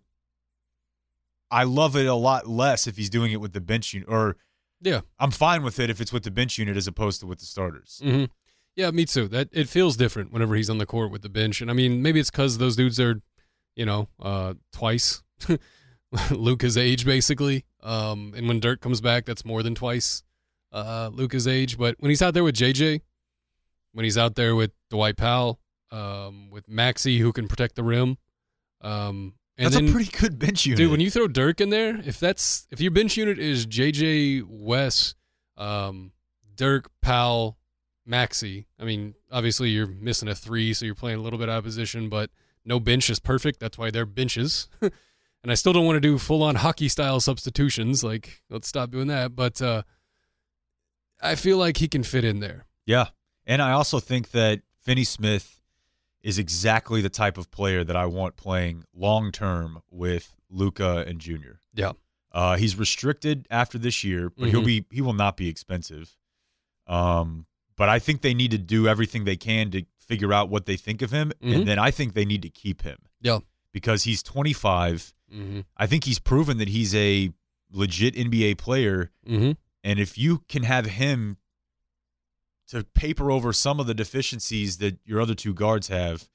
I love it a lot less if he's doing it with the bench unit or Yeah. I'm fine with it if it's with the bench unit as opposed to with the starters. hmm Yeah, me too. That it feels different whenever he's on the court with the bench, and I mean, maybe it's because those dudes are, you know, uh, twice Luka's age basically. Um, and when Dirk comes back, that's more than twice uh, Luka's age. But when he's out there with JJ, when he's out there with Dwight Powell, um, with Maxi who can protect the rim, um, and That's then, a pretty good bench unit. Dude, when you throw Dirk in there, if that's if your bench unit is JJ West, um, Dirk Powell, Maxi. I mean, obviously you're missing a three, so you're playing a little bit out of position, but no bench is perfect. That's why they're benches. and I still don't want to do full on hockey style substitutions. Like, let's stop doing that. But uh, I feel like he can fit in there. yeah, and I also think that Finney Smith is exactly the type of player that I want playing long term with Luka and Junior. Yeah. Uh, he's restricted after this year, but he'll Mhm. be he will not be expensive. Um, but I think they need to do everything they can to figure out what they think of him, Mhm. and then I think they need to keep him. Yeah. because he's 25. Mm-hmm. I think he's proven that he's a legit NBA player, Mm-hmm. and if you can have him to paper over some of the deficiencies that your other two guards have,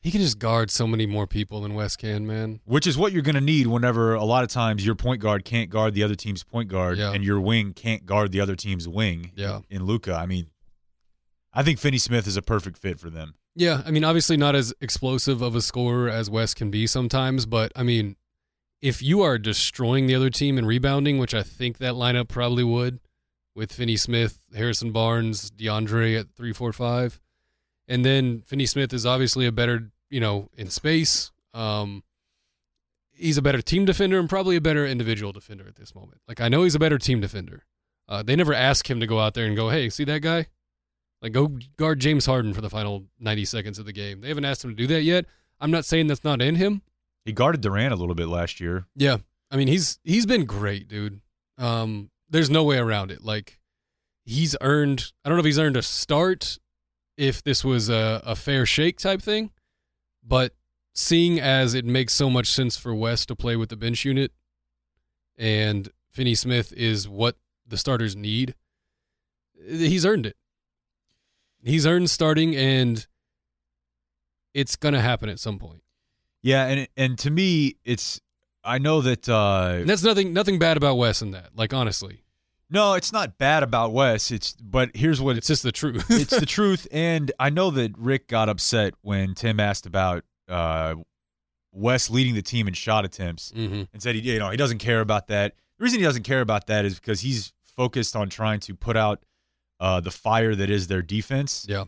He can just guard so many more people than Wes can, man. which is what you're going to need whenever a lot of times your point guard can't guard the other team's point guard Yeah. and your wing can't guard the other team's wing Yeah. in Luka. I mean, I think Finney Smith is a perfect fit for them. Yeah, I mean, obviously not as explosive of a scorer as Wes can be sometimes, but I mean, if you are destroying the other team and rebounding, which I think that lineup probably would, with Finney Smith, Harrison Barnes, DeAndre at three, four, five, and then Finney Smith is obviously a better, you know, in space. Um, he's a better team defender and probably a better individual defender at this moment. Like I know he's a better team defender. Uh, they never ask him to go out there and go, "Hey, see that guy? Like, go guard James Harden for the final 90 seconds of the game. They haven't asked him to do that yet. I'm not saying that's not in him. He guarded Durant a little bit last year. Yeah. I mean, he's he's been great, dude. Um, there's no way around it. Like, he's earned, I don't know if he's earned a start, if this was a, a fair shake type thing, but seeing as it makes so much sense for Wes to play with the bench unit and Finney Smith is what the starters need, he's earned it. He's earned starting, and it's gonna happen at some point. Yeah, and and to me, it's I know that uh, that's nothing nothing bad about Wes in that. Like honestly, no, it's not bad about Wes. It's but here's what it's just the truth. it's the truth, and I know that Rick got upset when Tim asked about uh, Wes leading the team in shot attempts hmm and said he you know he doesn't care about that. The reason he doesn't care about that is because he's focused on trying to put out uh, the fire that is their defense. Yeah.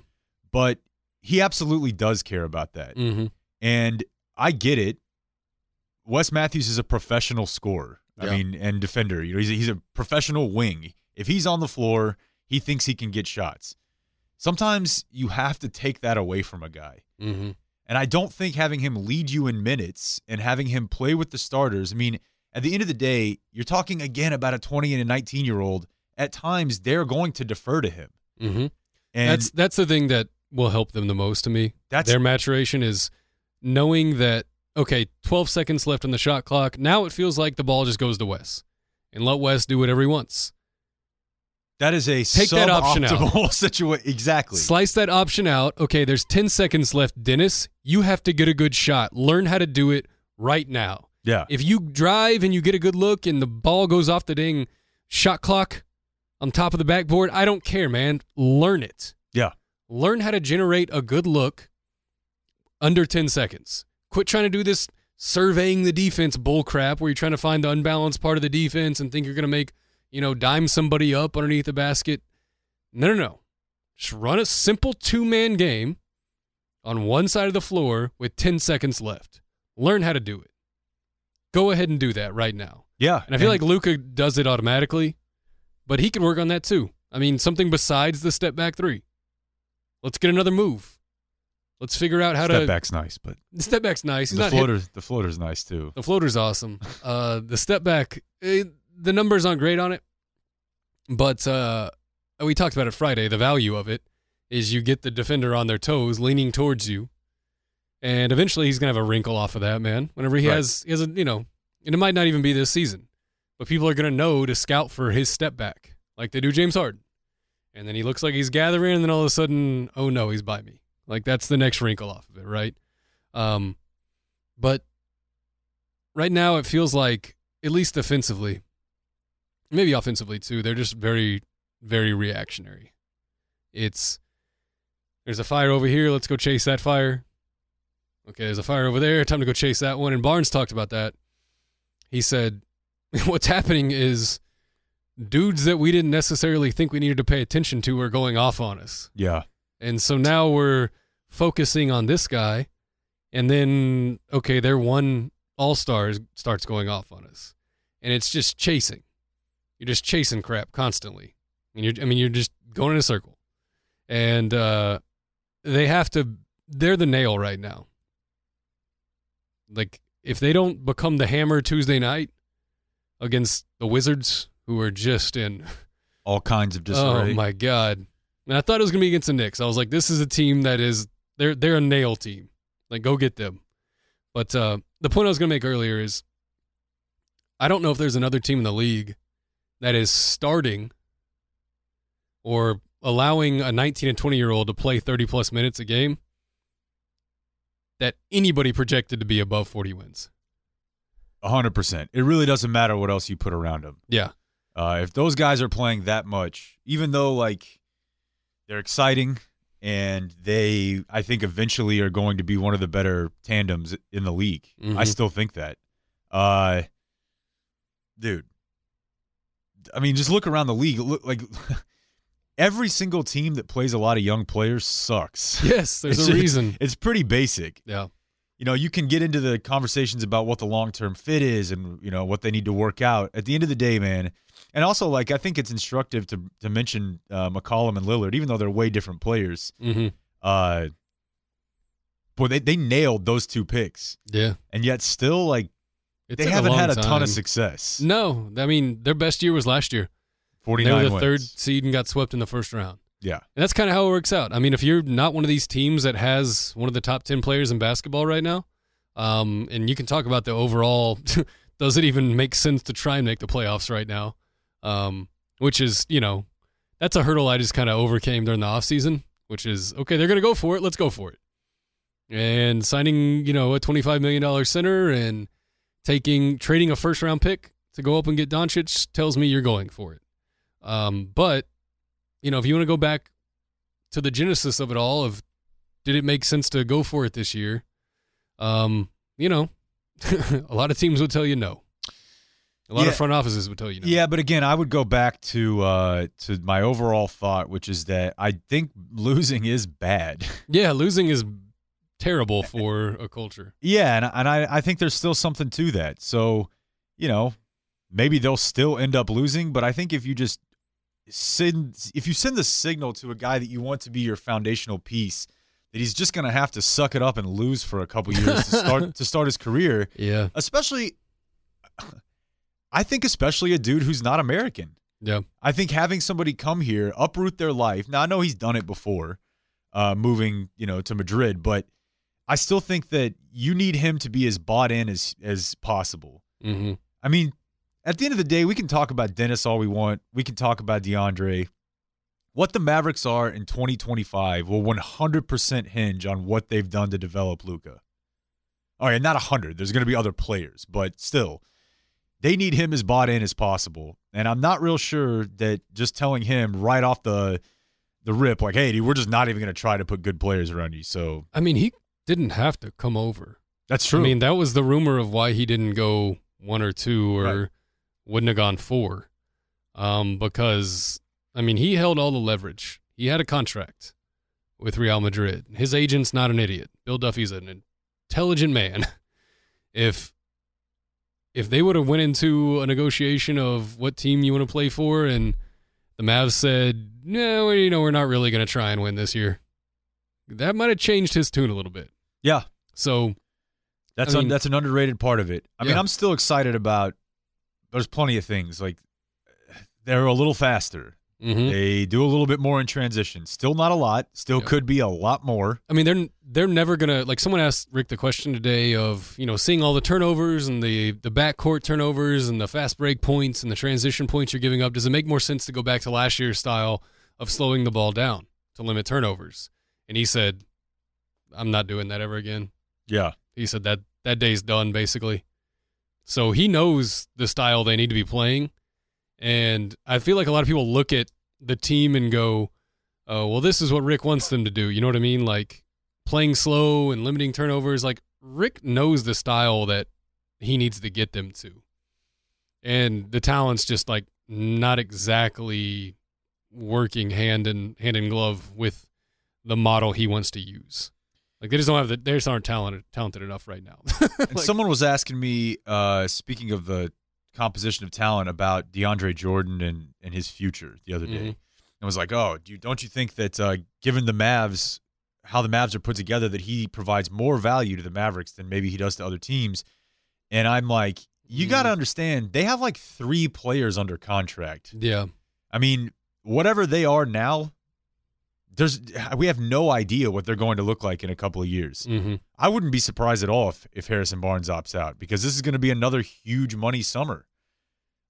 But he absolutely does care about that. hmm And I get it. Wes Matthews is a professional scorer. I Yeah. mean, and defender. You know, he's a, he's a professional wing. If he's on the floor, he thinks he can get shots. Sometimes you have to take that away from a guy. hmm And I don't think having him lead you in minutes and having him play with the starters, I mean, at the end of the day, you're talking again about a 20 and a 19 year old. At times, they're going to defer to him. hmm And that's that's the thing that will help them the most to me. That's- their maturation is knowing that okay, 12 seconds left on the shot clock. Now it feels like the ball just goes to Wes, and let Wes do whatever he wants. that is a Take that option out. situation. Exactly. Slice that option out. Okay, there's 10 seconds left. Dennis, you have to get a good shot. Learn how to do it right now. yeah. If you drive and you get a good look and the ball goes off the ding shot clock on top of the backboard, I don't care, man. Learn it. Yeah. Learn how to generate a good look under 10 seconds. Quit trying to do this surveying the defense bull crap where you're trying to find the unbalanced part of the defense and think you're going to make, you know, dime somebody up underneath the basket. No, no, no. Just run a simple two man game on one side of the floor with 10 seconds left. Learn how to do it. Go ahead and do that right now. Yeah. And I feel like Luka does it automatically, but he could work on that too. I mean, something besides the step back three. Let's get another move. Let's figure out how step to. Step back's nice, but The step back's nice. He's the floater the floater's nice too. the floater's awesome. Uh, the step back, eh, the numbers aren't great on it, but uh, we talked about it Friday. The value of it is you get the defender on their toes, leaning towards you, and eventually he's gonna have a wrinkle off of that man. Whenever he Right. has, he has a, you know, and it might not even be this season, but people are gonna know to scout for his step back, like they do James Harden, and then he looks like he's gathering, and then all of a sudden, oh no, he's by me. Like that's the next wrinkle off of it, right? Um, but right now it feels like at least defensively maybe offensively too they're just very very reactionary. It's there's a fire over here let's go chase that fire. Okay there's a fire over there time to go chase that one. And barnes talked about that. He said what's happening is dudes that we didn't necessarily think we needed to pay attention to are going off on us. Yeah. And so now we're focusing on this guy. And then, okay, their one all stars starts going off on us. And it's just chasing. You're just chasing crap constantly. And you're, I mean, you're just going in a circle. And uh, they have to, they're the nail right now. Like, if they don't become the hammer Tuesday night against the Wizards, who are just in All kinds of disarray. Oh my god! And I thought it was gonna be against the Knicks. I was like, this is a team that is they're they're a nail team. Like, go get them. But uh, the point I was gonna make earlier is, I don't know if there's another team in the league that is starting or allowing a 19 and 20 year old to play 30 plus minutes a game that anybody projected to be above 40 wins. A hundred percent. It really doesn't matter what else you put around them. Yeah. Uh, if those guys are playing that much, even though like they're exciting and they, I think eventually are going to be one of the better tandems in the league. I Mhm. still think that. Uh, dude, I mean, just look around the league. Look like every single team that plays a lot of young players sucks. Yes, there's It's a reason. It's pretty basic Yeah. you know, you can get into the conversations about what the long term fit is and you know what they need to work out. At the end of the day, man, and also like I think it's instructive to to mention uh, McCollum and Lillard, even though they're way different players. hmm Uh, boy, they they nailed those two picks, Yeah. and yet still like It they haven't long had a ton time. of success. No, I mean their best year was last year. Forty They were the wins. third seed and got swept in the first round. Yeah, And that's kind of how it works out. I mean, if you're not one of these teams that has one of the top 10 players in basketball right now, um, and you can talk about the overall, does it even make sense to try and make the playoffs right now? Um, which is, you know, that's a hurdle I just kind of overcame during the offseason, which is okay, they're going to go for it. Let's go for it. And signing, you know, a $25 million center and taking, trading a first round pick to go up and get Doncic tells me you're going for it. Um, but, you know, if you want to go back to the genesis of it all, of did it make sense to go for it this year? Um, you know, a lot of teams would tell you no. A lot Yeah. of front offices would tell you no. Yeah, but again, I would go back to uh, to my overall thought, which is that I think losing is bad. Yeah, losing is terrible for a culture. yeah, and and I I think there's still something to that. So, you know, maybe they'll still end up losing, but I think if you just send if you send the signal to a guy that you want to be your foundational piece that he's just going to have to suck it up and lose for a couple years to start to start his career, Yeah, especially I think especially a dude who's not American. yeah, I think having somebody come here, uproot their life. Now I know he's done it before, uh, moving you know to Madrid, but I still think that you need him to be as bought in as as possible. hmm I mean, at the end of the day, we can talk about Dennis all we want. We can talk about DeAndre. What the Mavericks are in 2025 will 100% hinge on what they've done to develop Luka. All right, not 100. There's going to be other players, but still, they need him as bought in as possible. And I'm not real sure that just telling him right off the the rip, like, hey, dude, we're just not even going to try to put good players around you. So I mean, he didn't have to come over. that's true. I mean, that was the rumor of why he didn't go one or two or Right. wouldn't have gone four. Um, because I mean, he held all the leverage. He had a contract with Real Madrid. His agent's not an idiot. Bill Duffy's an intelligent man. if if they would have went into a negotiation of what team you want to play for, and the Mavs said, "No, you know, we're not really going to try and win this year," that might have changed his tune a little bit. yeah, So That's I mean- that's an underrated part of it. I mean, I'm still excited about. There's plenty of things like they're a little faster. Mhm. They do a little bit more in transition. Still not a lot. Still Yeah. could be a lot more. I mean, they're they're never gonna like. Someone asked Rick the question today of you know seeing all the turnovers and the the backcourt turnovers and the fast break points and the transition points you're giving up. Does it make more sense to go back to last year's style of slowing the ball down to limit turnovers? And he said, "I'm not doing that ever again." Yeah. He said that that day's done basically. So he knows the style they need to be playing, and I feel like a lot of people look at the team and go, "Oh, well, this is what Rick wants them to do." You know what I mean? Like playing slow and limiting turnovers. Like Rick knows the style that he needs to get them to, and the talent's just like not exactly working hand in hand in glove with the model he wants to use. Like they just don't have the they just aren't talented talented enough right now. And Like- someone was asking me, uh, speaking of the composition of talent, about DeAndre Jordan and, and his future the other day. Mhm. And was like, oh, do you, don't you think that uh, given the Mavs, how the Mavs are put together, that he provides more value to the Mavericks than maybe he does to other teams? And I'm like, you Mm. got to understand, they have like three players under contract. yeah, I mean, whatever they are now, there's we have no idea what they're going to look like in a couple of years. hmm I wouldn't be surprised at all if, if Harrison Barnes opts out because this is going to be another huge money summer.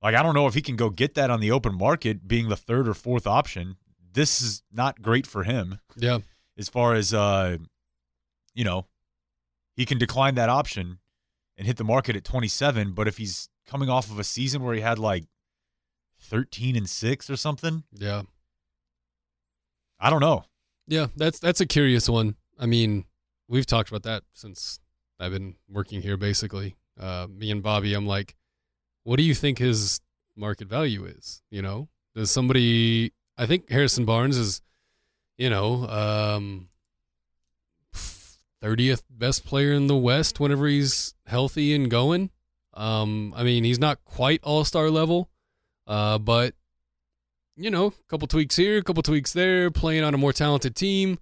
Like I don't know if he can go get that on the open market, being the third or fourth option. This is not great for him yeah, as far as uh, you know, he can decline that option and hit the market at 27. But if he's coming off of a season where he had like 13 and six or something, yeah. I don't know. Yeah, that's that's a curious one. I mean, we've talked about that since I've been working here. Basically, uh, me and Bobby, I'm like, what do you think his market value is? You know, does somebody? I think Harrison Barnes is, you know, um, thirtieth best player in the West whenever he's healthy and going. Um, I mean, he's not quite All Star level, uh, but you know, a couple tweaks here, a couple tweaks there, playing on a more talented team,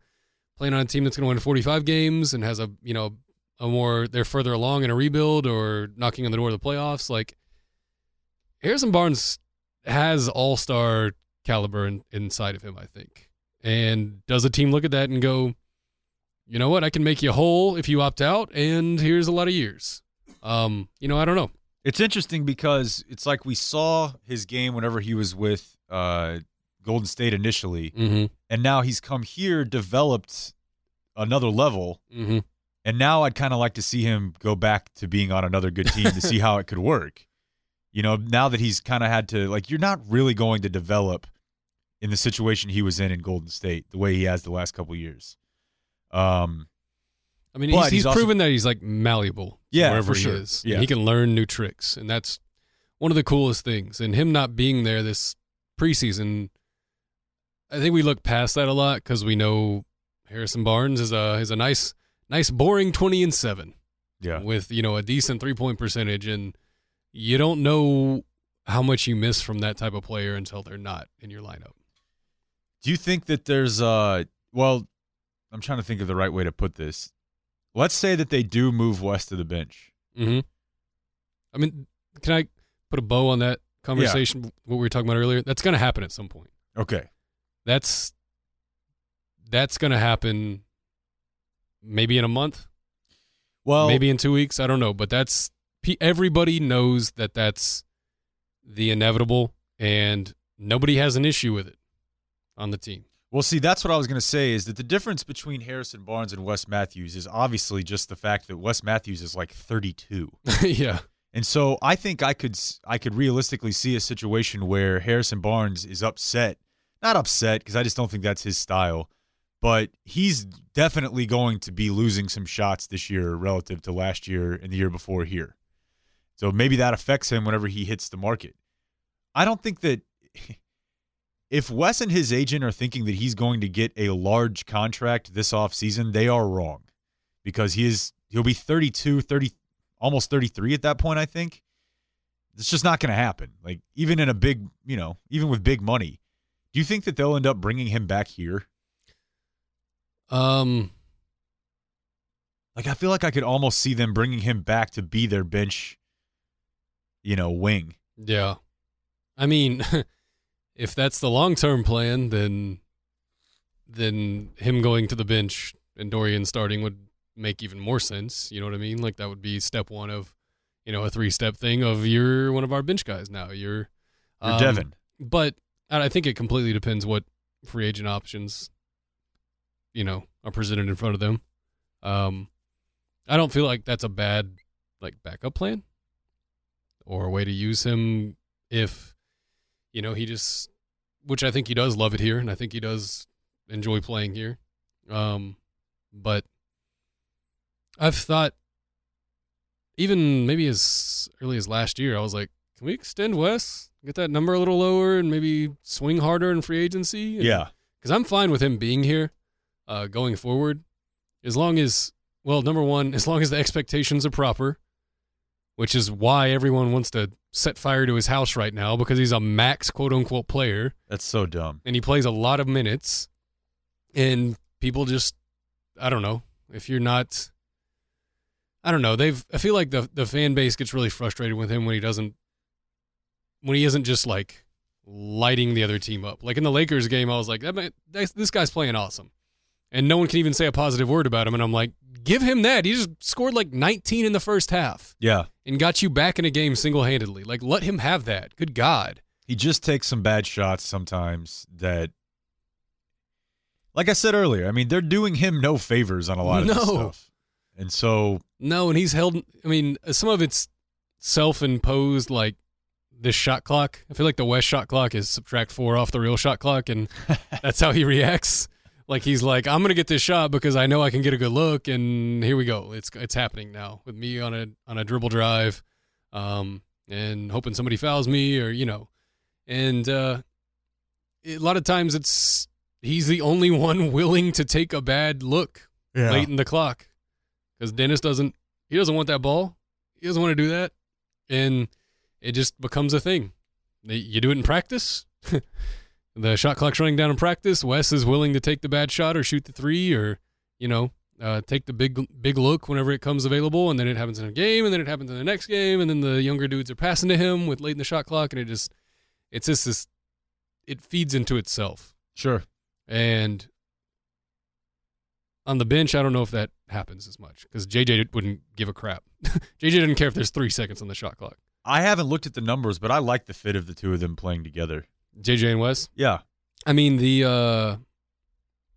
playing on a team that's going to win 45 games and has a, you know, a more, they're further along in a rebuild or knocking on the door of the playoffs. Like, Harrison Barnes has all star caliber in, inside of him, I think. And does a team look at that and go, you know what, I can make you whole if you opt out, and here's a lot of years. Um, you know, I don't know. It's interesting because it's like we saw his game whenever he was with uh, Golden State initially, Mm-hmm. and now he's come here, developed another level, Mm-hmm. and now I'd kind of like to see him go back to being on another good team to see how it could work. You know, now that he's kind of had to like, you're not really going to develop in the situation he was in in Golden State the way he has the last couple years. Um, I mean, he's, he's he's also- proven that he's like malleable. Yeah, wherever he sure. is. Yeah. And he can learn new tricks, and that's one of the coolest things. And him not being there this preseason, I think we look past that a lot because we know Harrison Barnes is a is a nice, nice, boring twenty and seven yeah. with you know a decent three point percentage, and you don't know how much you miss from that type of player until they're not in your lineup. Do you think that there's uh well, I'm trying to think of the right way to put this. Let's say that they do move Wes to the bench. Mm-hmm. I mean, can I put a bow on that conversation? What we were talking about earlier. That's going to happen at some point. Okay. That's that's going to happen. Maybe in a month. Well, maybe in two weeks. I don't know, but that's everybody knows that that's the inevitable, and nobody has an issue with it on the team. Well, see, that's what I was going to say is that the difference between Harrison Barnes and Wes Matthews is obviously just the fact that Wes Matthews is like 32. yeah, And so I think I could I could realistically see a situation where Harrison Barnes is upset. Not upset because I just don't think that's his style, but he's definitely going to be losing some shots this year relative to last year and the year before here. So maybe that affects him whenever he hits the market. I don't think that if Wes and his agent are thinking that he's going to get a large contract this offseason, they are wrong because he is he'll be 32, 30 almost 33 at that point, I think. It's just not going to happen. Like even in a big, you know, even with big money. Do you think that they'll end up bringing him back here? um, Like I feel like I could almost see them bringing him back to be their bench, you know, wing. yeah. I mean, if that's the long term plan, then then him going to the bench and Dorian starting would make even more sense. You know what I mean? Like that would be step one of, you know, a three step thing of you're one of our bench guys now. You're, You're um, Devin. But I I think it completely depends what free agent options, you know, are presented in front of them. Um, I don't feel like that's a bad like backup plan or a way to use him if, you know, he just, which I think he does love it here, and I think he does enjoy playing here. Um, but I've thought, even maybe as early as last year, I was like, can we extend Wes, get that number a little lower, and maybe swing harder in free agency? And- Yeah. because I'm fine with him being here, uh, going forward, as long as well, number one, as long as the expectations are proper, which is why everyone wants to set fire to his house right now because he's a max quote unquote player That's so dumb. and he plays a lot of minutes, and people just, I don't know, if you're not. I don't know. They've. I feel like the the fan base gets really frustrated with him when he doesn't, when he isn't just like lighting the other team up. Like in the Lakers game, I was like, that man, this guy's playing awesome, and no one can even say a positive word about him. And I'm like, give him that. He just scored like 19 in the first half Yeah. and got you back in a game single handedly. Like, let him have that. Good God. He just takes some bad shots sometimes that like I said earlier, I mean, they're doing him no favors on a lot of this No. stuff. And so No, and he's held. I mean, some of it's self-imposed, like this shot clock. I feel like the Wes shot clock is subtract four off the real shot clock, and that's how he reacts. Like he's like, I'm gonna get this shot because I know I can get a good look, and here we go. It's it's happening now with me on a on a dribble drive, um, and hoping somebody fouls me or you know, and uh, a lot of times it's he's the only one willing to take a bad look late in the clock because Dennis doesn't he doesn't want that ball. He doesn't want to do that, and it just becomes a thing. You do it in practice. the shot clock's running down in practice. Wes is willing to take the bad shot or shoot the three or you know uh, take the big big look whenever it comes available, and then it happens in a game, and then it happens in the next game, and then the younger dudes are passing to him with late in the shot clock, and it just it's just this it feeds into itself. Sure. And on the bench, I don't know if that happens as much because JJ wouldn't give a crap. JJ didn't care if there's three seconds on the shot clock. I haven't looked at the numbers, but I like the fit of the two of them playing together. JJ and Wes, Yeah. I mean the uh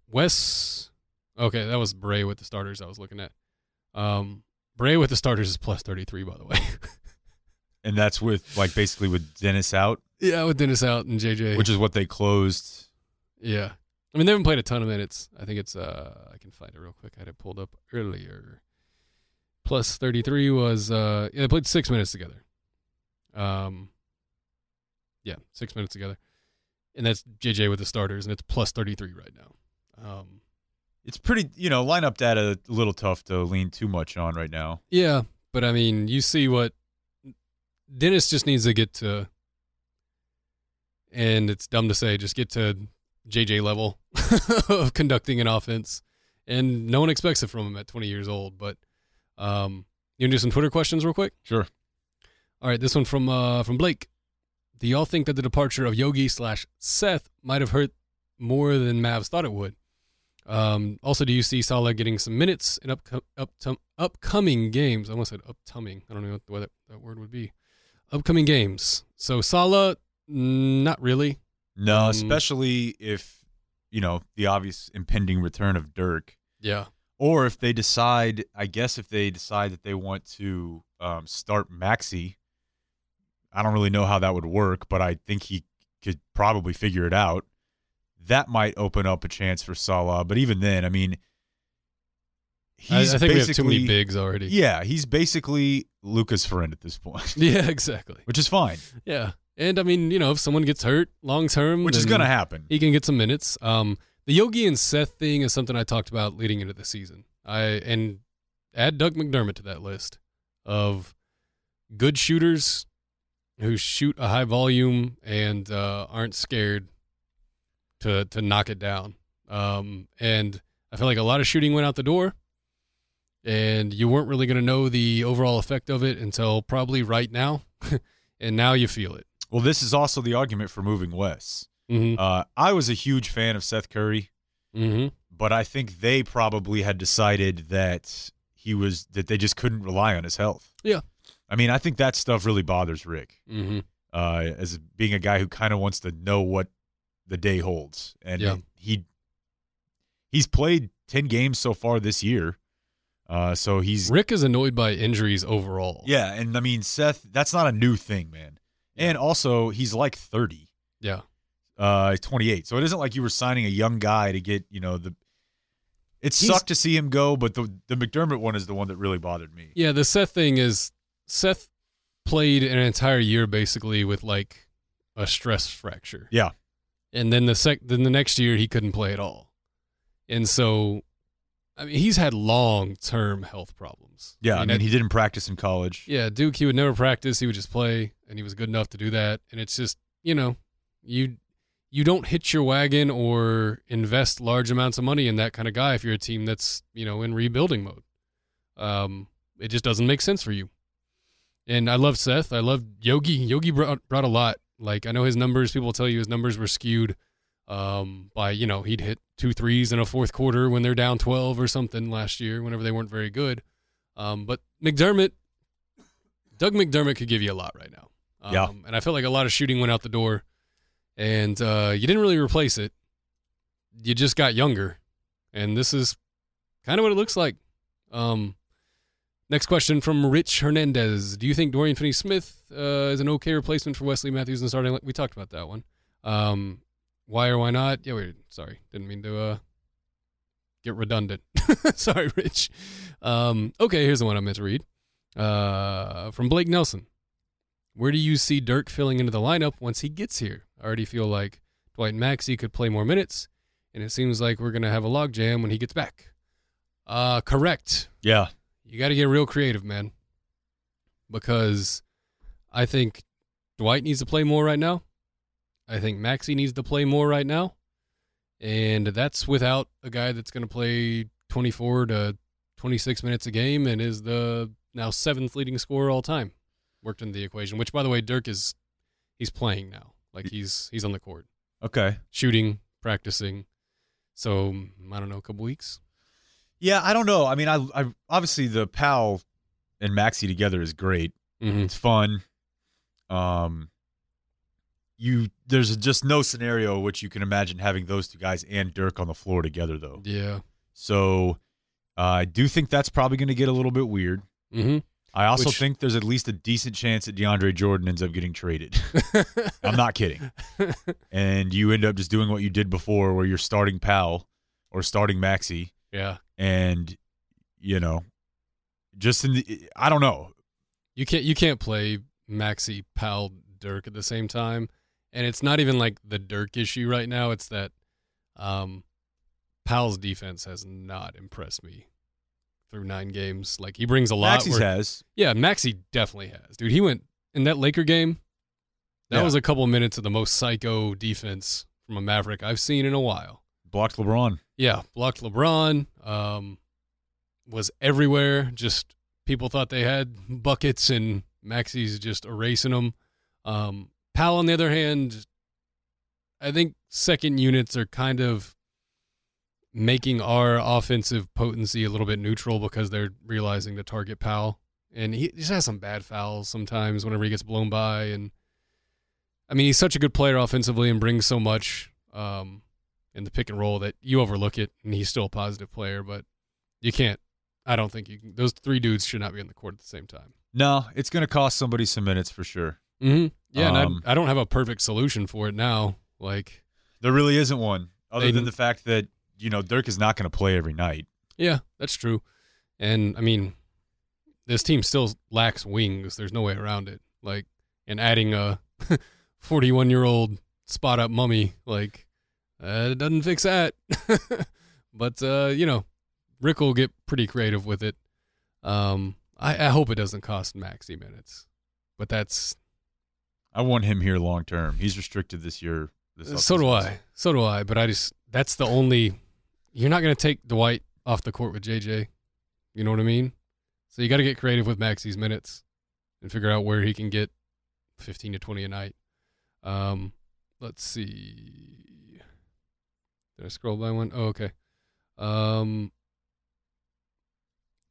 Wes okay, that was Bray with the starters I was looking at. Um Bray with the starters is plus 33 by the way. And that's with like basically with Dennis out, yeah, with Dennis out and JJ. which is what they closed. yeah. I mean they haven't played a ton of minutes. I think it's uh I can find it real quick. I had it pulled up earlier. Plus 33 was uh yeah, they played 6 minutes together. Um yeah, 6 minutes together. And that's JJ with the starters and it's plus 33 right now. Um It's pretty, you know, lineup data a little tough to lean too much on right now. Yeah, but I mean, you see what Dennis just needs to get to, and it's dumb to say, just get to JJ level of conducting an offense, and no one expects it from him at 20 years old. But um, you gonna do some Twitter questions real quick? Sure. All right, this one from uh, from Blake. Do y'all think that the departure of Yogi slash Seth might have hurt more than Mavs thought it would? Um, also, do you see Salah getting some minutes in up, up upcoming games? I almost said upcoming. I don't know what that, that word would be. Upcoming games. So Salah, not really. No, Um, especially if, you know, the obvious impending return of Dirk. Yeah. Or if they decide, I guess if they decide that they want to um, start Maxi, I don't really know how that would work, but I think he could probably figure it out. That might open up a chance for Salah, but even then, I mean, he's I think we have too many bigs already. Yeah, he's basically Luka's friend at this point, Yeah, exactly. which is fine, Yeah. And I mean, you know, if someone gets hurt long term, which is going to happen. he can get some minutes. Um, the Yogi and Seth thing is something I talked about leading into the season. I and add Doug McDermott to that list of good shooters who shoot a high volume and uh, aren't scared to to knock it down. Um, and I feel like a lot of shooting went out the door, and you weren't really going to know the overall effect of it until probably right now, and now you feel it. Well, this is also the argument for moving Wes. Mm-hmm. Uh, I was a huge fan of Seth Curry. Mm-hmm. but I think they probably had decided that he was that they just couldn't rely on his health. Yeah. I mean, I think that stuff really bothers Rick Mm-hmm. uh, as being a guy who kind of wants to know what the day holds, and Yeah. he he's played ten games so far this year, uh, so he's Rick is annoyed by injuries overall. yeah, and I mean Seth, that's not a new thing, man, and also he's like thirty. Yeah. uh 28 so it isn't like you were signing a young guy to get you know the it He's- sucked to see him go but the the mcdermott one is the one that really bothered me Yeah, the Seth thing is Seth played an entire year basically with like a stress fracture. Yeah. And then the sec then the next year he couldn't play at all. And so I mean he's had long term health problems. Yeah i mean at- he didn't practice in college Yeah, Duke, he would never practice. He would just play, and he was good enough to do that. And it's just, you know, you you don't hitch your wagon or invest large amounts of money in that kind of guy if you're a team that's you know in rebuilding mode. Um, it just doesn't make sense for you. And I love Seth. I love Yogi. Yogi brought brought a lot. Like I know his numbers. People tell you his numbers were skewed um, by you know he'd hit two threes in a fourth quarter when they're down twelve or something last year. Whenever they weren't very good. Um, but McDermott, Doug McDermott could give you a lot right now. Um, Yeah. And I felt like a lot of shooting went out the door, and uh, you didn't really replace it. You just got younger, and this is kind of what it looks like. Um, next question from Rich Hernandez: Do you think Dorian Finney-Smith uh, is an okay replacement for Wesley Matthews in the starting? We talked about that one. Um, why or why not? Yeah, wait, sorry, didn't mean to uh, get redundant. sorry, Rich. Um, okay, here's the one I meant to read. Uh, from Blake Nelson. Where do you see Dirk filling into the lineup once he gets here? I already feel like Dwight and Maxi could play more minutes, and it seems like we're gonna have a logjam when he gets back. Uh, correct. yeah You got to get real creative, man. Because I think Dwight needs to play more right now. I think Maxi needs to play more right now. And that's without a guy that's going to play 24 to 26 minutes a game and is the now seventh leading scorer all time. Worked into the equation, which by the way, Dirk is he's playing now. Like he's he's on the court, okay shooting, practicing. So I don't know, a couple weeks. yeah i don't know i mean i, I obviously the Powell and maxi together is great Mm-hmm. it's fun um you there's just no scenario which you can imagine having those two guys and Dirk on the floor together though. Yeah. So uh, I do think that's probably going to get a little bit weird. Mm-hmm. I also Which- think there's at least a decent chance that DeAndre Jordan ends up getting traded. I'm not kidding. And you end up just doing what you did before, where you're starting Powell or starting Maxi, yeah. and you know, just in the I don't know. You can't you can't play Maxi, Powell, Dirk at the same time, and it's not even like the Dirk issue right now. It's that um, Powell's defense has not impressed me through nine games. Like he brings a lot. Maxi's where- has. yeah, Maxi definitely has, dude. He went in that Laker game. That Yeah. was a couple of minutes of the most psycho defense from a Maverick I've seen in a while. blocked LeBron. Yeah, blocked LeBron. Um, was everywhere. Just people thought they had buckets, and Maxi's just erasing them. Um, Powell, on the other hand, I think second units are kind of making our offensive potency a little bit neutral because they're realizing to target Powell, and he just has some bad fouls sometimes whenever he gets blown by. And I mean, he's such a good player offensively and brings so much. Um, in the pick and roll that you overlook it, and he's still a positive player, but you can't. I don't think you can. Those three dudes should not be on the court at the same time. No, it's going to cost somebody some minutes for sure. Mm-hmm. Yeah, Um, and I, I don't have a perfect solution for it now. Like, There really isn't one, other They- than the fact that you know Dirk is not going to play every night. yeah, that's true. And I mean, this team still lacks wings. There's no way around it. Like, and adding a 41 year old spot up mummy, like, uh, it doesn't fix that. but uh, you know, Rick will get pretty creative with it. Um, I, I hope it doesn't cost Maxi minutes, but that's I want him here long term. He's restricted this year. This so do. I. So do I. But I just that's the only. You're not going to take Dwight off the court with JJ. You know what I mean? So you got to get creative with Maxi's minutes and figure out where he can get 15 to 20 a night. Um, let's see. Did I scroll by one? Oh, okay. Um,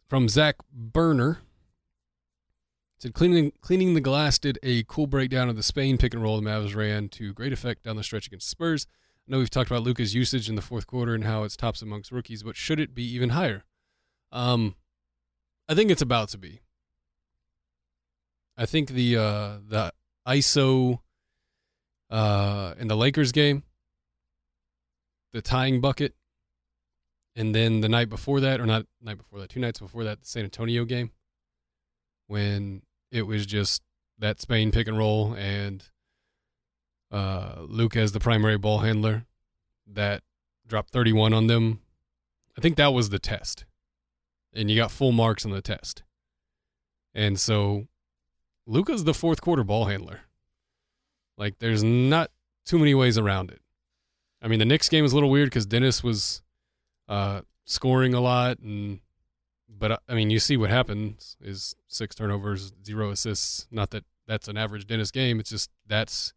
from Zach Burner. Said cleaning cleaning the glass did a cool breakdown of the Spain pick and roll the Mavs ran to great effect down the stretch against Spurs. I know we've talked about Luka's usage in the fourth quarter and how it's tops amongst rookies, but should it be even higher? Um, I think it's about to be. I think the uh, the ISO uh, in the Lakers game, the tying bucket, and then the night before that, or not night before that, two nights before that, the San Antonio game, when it was just that Spain pick and roll and uh, Luka as the primary ball handler that dropped 31 on them. I think that was the test. And you got full marks on the test. And so Luka's the fourth quarter ball handler. Like there's not too many ways around it. I mean, the Knicks game was a little weird because Dennis was uh, scoring a lot, and but uh, I mean, you see what happens is six turnovers, zero assists. Not that that's an average Dennis game. It's just that's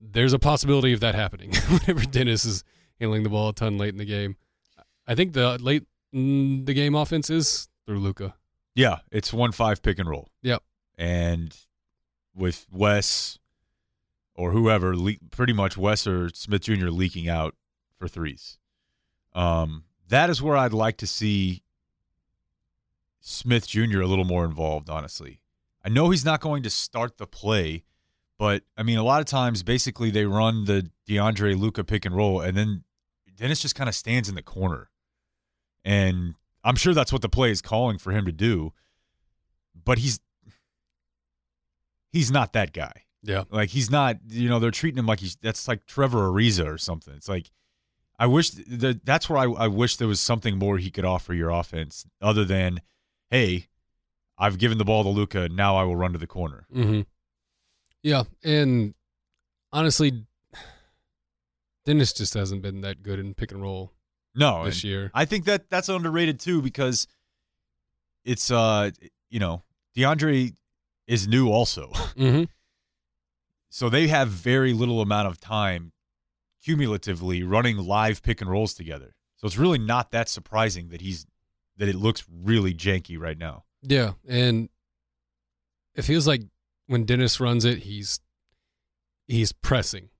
there's a possibility of that happening whenever Dennis is handling the ball a ton late in the game. I think the late the game offense is through Luka. Yeah, it's one five pick and roll. Yep. And with Wes or whoever, pretty much Wes or Smith Jr. leaking out for threes. Um, that is where I'd like to see Smith Jr. a little more involved. Honestly, I know he's not going to start the play, but I mean, a lot of times, basically, they run the DeAndre Luka pick and roll, and then Dennis just kind of stands in the corner, and I'm sure that's what the play is calling for him to do. But he's he's not that guy. Yeah. Like he's not, you know, they're treating him like he's that's like Trevor Ariza or something. It's like I wish that that's where I, I wish there was something more he could offer your offense other than, hey, I've given the ball to Luka, now I will run to the corner. Mm-hmm. Yeah, and honestly, Dennis just hasn't been that good in pick and roll No, this year. I think that that's underrated too because it's uh you know DeAndre is new also, Mm-hmm. so they have very little amount of time cumulatively running live pick and rolls together. So it's really not that surprising that he's that it looks really janky right now. Yeah, and it feels like when Dennis runs it, he's he's pressing.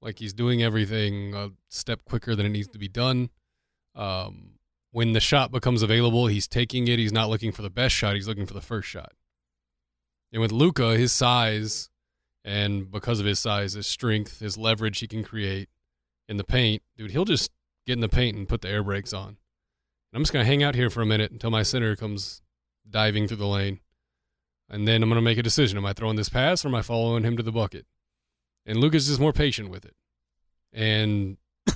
Like he's doing everything a step quicker than it needs to be done. Um, when the shot becomes available, he's taking it. He's not looking for the best shot. He's looking for the first shot. And with Luka, his size, and because of his size, his strength, his leverage he can create in the paint, dude, he'll just get in the paint and put the air brakes on. I'm just gonna hang out here for a minute until my center comes diving through the lane, and then I'm gonna make a decision: Am I throwing this pass or am I following him to the bucket? And Luka's is more patient with it. And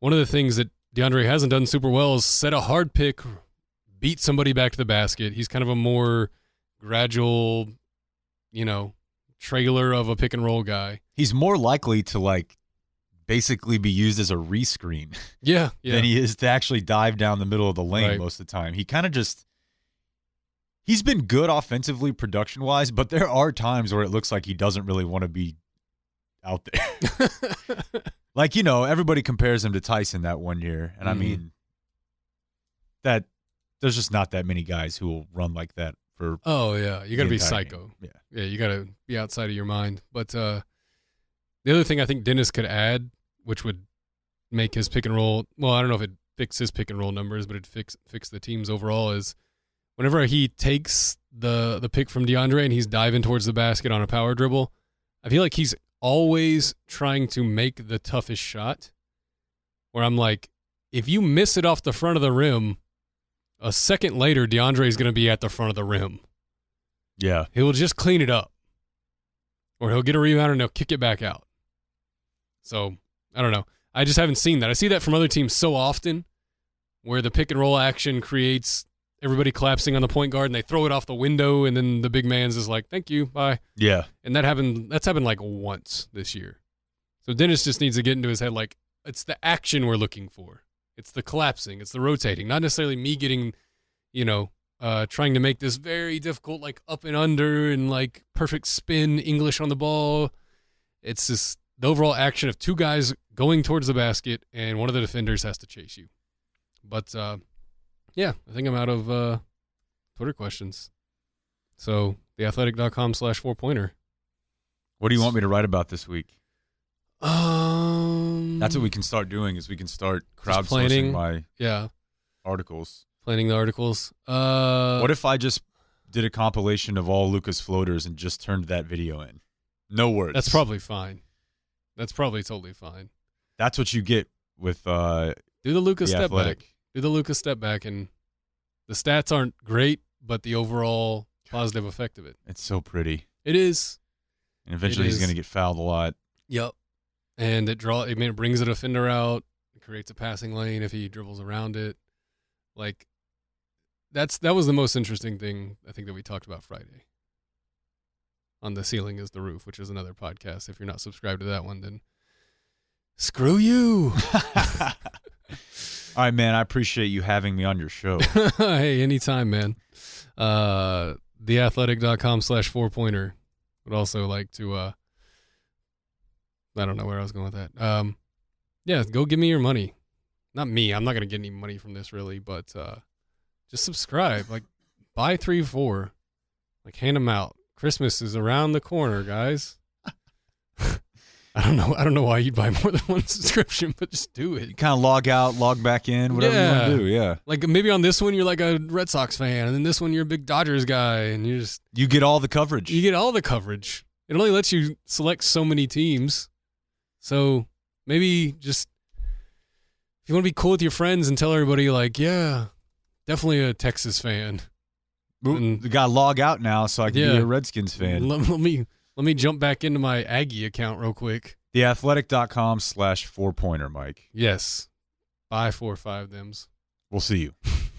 one of the things that DeAndre hasn't done super well is set a hard pick, beat somebody back to the basket. He's kind of a more gradual, you know, trailer of a pick and roll guy. He's more likely to like basically be used as a rescreen Yeah, yeah. than he is to actually dive down the middle of the lane Right. most of the time. He kind of just he's been good offensively production wise, but there are times where it looks like he doesn't really want to be out there. like, you know, everybody compares him to Tyson that one year. And I Mhm. mean that there's just not that many guys who will run like that for oh yeah, you got to be psycho. game. Yeah. Yeah, you got to be outside of your mind. But uh, the other thing I think Dennis could add, which would make his pick and roll, well, I don't know if it fix his pick and roll numbers, but it fix fix the team's overall is whenever he takes the the pick from DeAndre and he's diving towards the basket on a power dribble, I feel like he's always trying to make the toughest shot. Where I'm like, if you miss it off the front of the rim, a second later DeAndre is going to be at the front of the rim Yeah. he'll just clean it up. Or he'll get a rebound and he'll kick it back out. So, I don't know. I just haven't seen that. I see that from other teams so often where the pick and roll action creates everybody collapsing on the point guard and they throw it off the window and then the big man's is like, "Thank you, bye." Yeah. And that happened that's happened like once this year. So Dennis just needs to get into his head like it's the action we're looking for. It's the collapsing, it's the rotating, not necessarily me getting, you know, uh trying to make this very difficult like up and under and like perfect spin English on the ball. It's just the overall action of two guys going towards the basket and one of the defenders has to chase you. But uh yeah, I think I'm out of uh Twitter questions. So theathletic.com slash four pointer. What do you want me to write about this week? Um, That's what we can start doing is we can start planning. crowdsourcing my Yeah, articles. planning the articles. Uh, what if I just did a compilation of all Luka's floaters and just turned that video in? No words. that's probably fine. That's probably totally fine. that's what you get with uh Do the Luka's The step Athletic. back. Do the Luka's step back, and the stats aren't great, but the overall positive effect of it. it's so pretty. It is. And eventually It he's going to get fouled a lot. Yep. And it draw. I mean, it brings a defender out. It creates a passing lane if he dribbles around it. Like that's that was the most interesting thing I think that we talked about Friday. On the ceiling is the roof, which is another podcast. If you're not subscribed to that one, then screw you. All right, man, I appreciate you having me on your show. hey, anytime, man. Uh, theathletic.com slash four pointer. Would also like to, uh, I don't know where I was going with that. Um, yeah, go give me your money. Not me. I'm not going to get any money from this really, but, uh, just subscribe. Like, buy three, four. Like, hand them out. Christmas is around the corner, guys. I don't know. I don't know why you'd buy more than one subscription, but just do it. you kind of log out, log back in, whatever you want to do. Yeah. Like maybe on this one you're like a Red Sox fan, and then this one you're a big Dodgers guy, and you just You get all the coverage. you get all the coverage. It only lets you select so many teams, so maybe just if you want to be cool with your friends and tell everybody like, yeah, definitely a Texas fan. The guy log out now so I can Yeah. be a Redskins fan. Let, let me let me jump back into my Aggie account real quick. Theathletic.com slash four pointer, Mike. Yes, buy four or five thems. We'll see you.